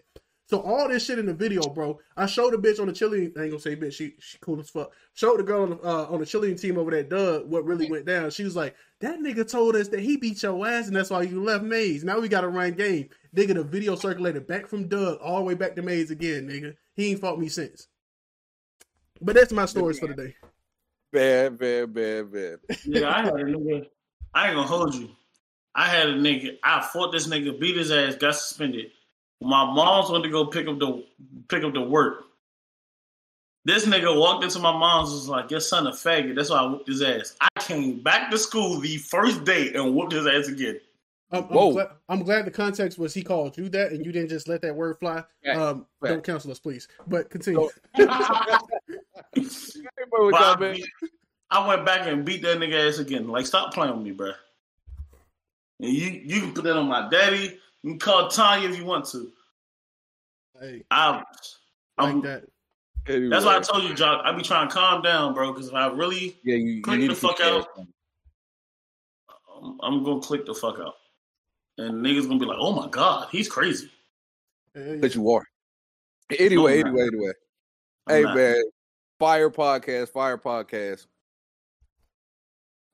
So all this shit in the video, bro. I showed the bitch on the cheerleading. I ain't gonna say bitch. She she cool as fuck. Showed the girl on the, uh, on the cheerleading team over there, Doug, what really went down. She was like, "That nigga told us that he beat your ass, and that's why you left Mays. Now we got to run game." Nigga, the video circulated back from Doug all the way back to Mays again, nigga. He ain't fought me since. But that's my stories for the day. Bad, bad, bad, bad. Yeah, I had a nigga. I ain't gonna hold you. I had a nigga. I fought this nigga, beat his ass, got suspended. My mom's went to go pick up the pick up the work. This nigga walked into my mom's was like, "Your son a faggot." That's why I whooped his ass. I came back to school the first day and whooped his ass again. I'm, Whoa. I'm, glad, I'm glad the context was he called you that, and you didn't just let that word fly. Fact. Um, Fact. don't cancel us, please. But continue. But I, beat- I went back and beat that nigga ass again. Like, stop playing with me, bro. And you you can put that on my daddy. You can call Tanya if you want to. hey, I, like I'm, that. Anyway, That's why I told you, Jock. I be trying to calm down, bro. Because if I really, yeah, you, you Click need the to fuck out. I'm, I'm gonna click the fuck out, and niggas gonna be like, "Oh my god, he's crazy." Hey, But you are. Anyway, No, anyway, anyway. I'm hey not. man, fire podcast, fire podcast.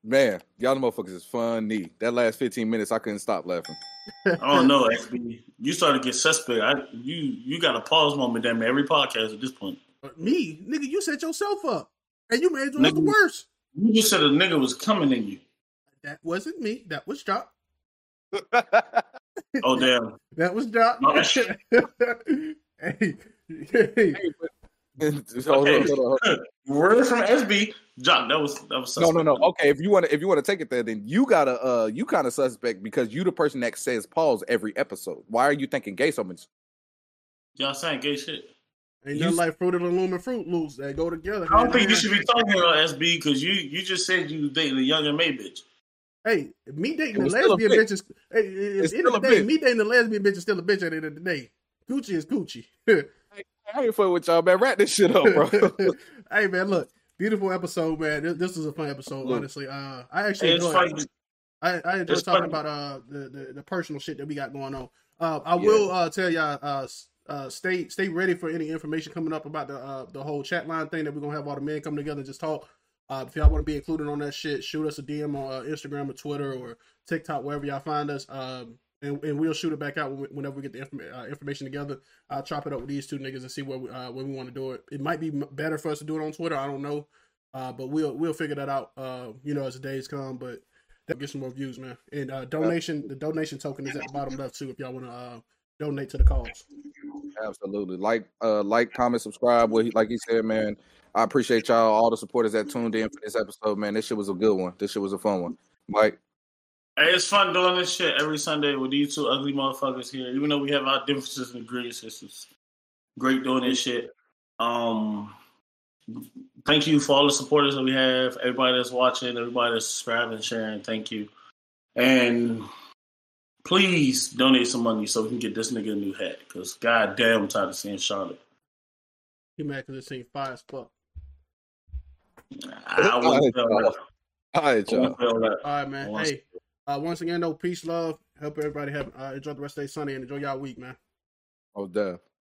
Man, y'all motherfuckers is funny. That last 15 minutes, I couldn't stop laughing. I don't know, SB. You started to get suspect. I, you you got a pause moment, damn every podcast at this point. Uh, me, nigga, you set yourself up, and you made it look Nigga. worse. You just said a nigga was coming in you. That wasn't me. That was Jock. Oh damn. That was Jock. Oh, hey, hey, hold on, hold on, hold on. Word from SB. Jock, that was that was No, suspect. no, no. Okay, if you want to, if you want to take it there, then you gotta, uh, you kind of suspect because you the person that says pause every episode. Why are you thinking gay so much? Y'all saying gay shit. Ain't You- nothing like Fruit of the Loom and Fruit Loops. that go together. I don't think you should be talking about SB because you you just said you dating a young and May bitch. Hey, me dating It a was still a lesbian bitch. bitch is. Hey, It's the end of still the a day, bitch. me dating a lesbian bitch is still a bitch at the end of the day. Gucci is Gucci. I ain't fuck with y'all, man. Wrap this shit up, bro. hey man, look, beautiful episode, man. This, was a fun episode, honestly. Uh, I actually enjoyed. I, I enjoy talking funny. about uh the, the the personal shit that we got going on. Uh, I Yeah. will uh tell y'all uh uh stay stay ready for any information coming up about the uh the whole chat line thing that we're gonna have all the men come together and just talk. Uh, if y'all want to be included on that shit, shoot us a DM on uh, Instagram or Twitter or TikTok, wherever y'all find us. Um, and, and we'll shoot it back out whenever we get the informa- uh, information together. I'll chop it up with these two niggas and see where we, uh, we want to do it. It might be better for us to do it on Twitter. I don't know. Uh, but we'll we'll figure that out. Uh, you know, as the days come. But get some more views, man. And uh, donation, the donation token is at the bottom left too. If y'all want to uh, donate to the cause. Absolutely. Like, uh, like, comment, subscribe. Like he said, man. I appreciate y'all, all the supporters that tuned in for this episode, man. This shit was a good one. This shit was a fun one. Mike. Hey, it's fun doing this shit every Sunday with these two ugly motherfuckers here. Even though we have our differences and agreements, it's great doing this shit. Um, thank you for all the supporters that we have, everybody that's watching, everybody that's subscribing, sharing. Thank you, and please donate some money so we can get this nigga a new hat. Cause goddamn, I'm tired of seeing Charlotte. You mad because it seems fire as fuck. I wouldn't tell that. All right, I y'all. wouldn't tell that. All right, man. Once- Hey, uh, once again, though, peace, love. Hope everybody have uh, enjoy the rest of their Sunday and enjoy y'all week, man. Oh, damn.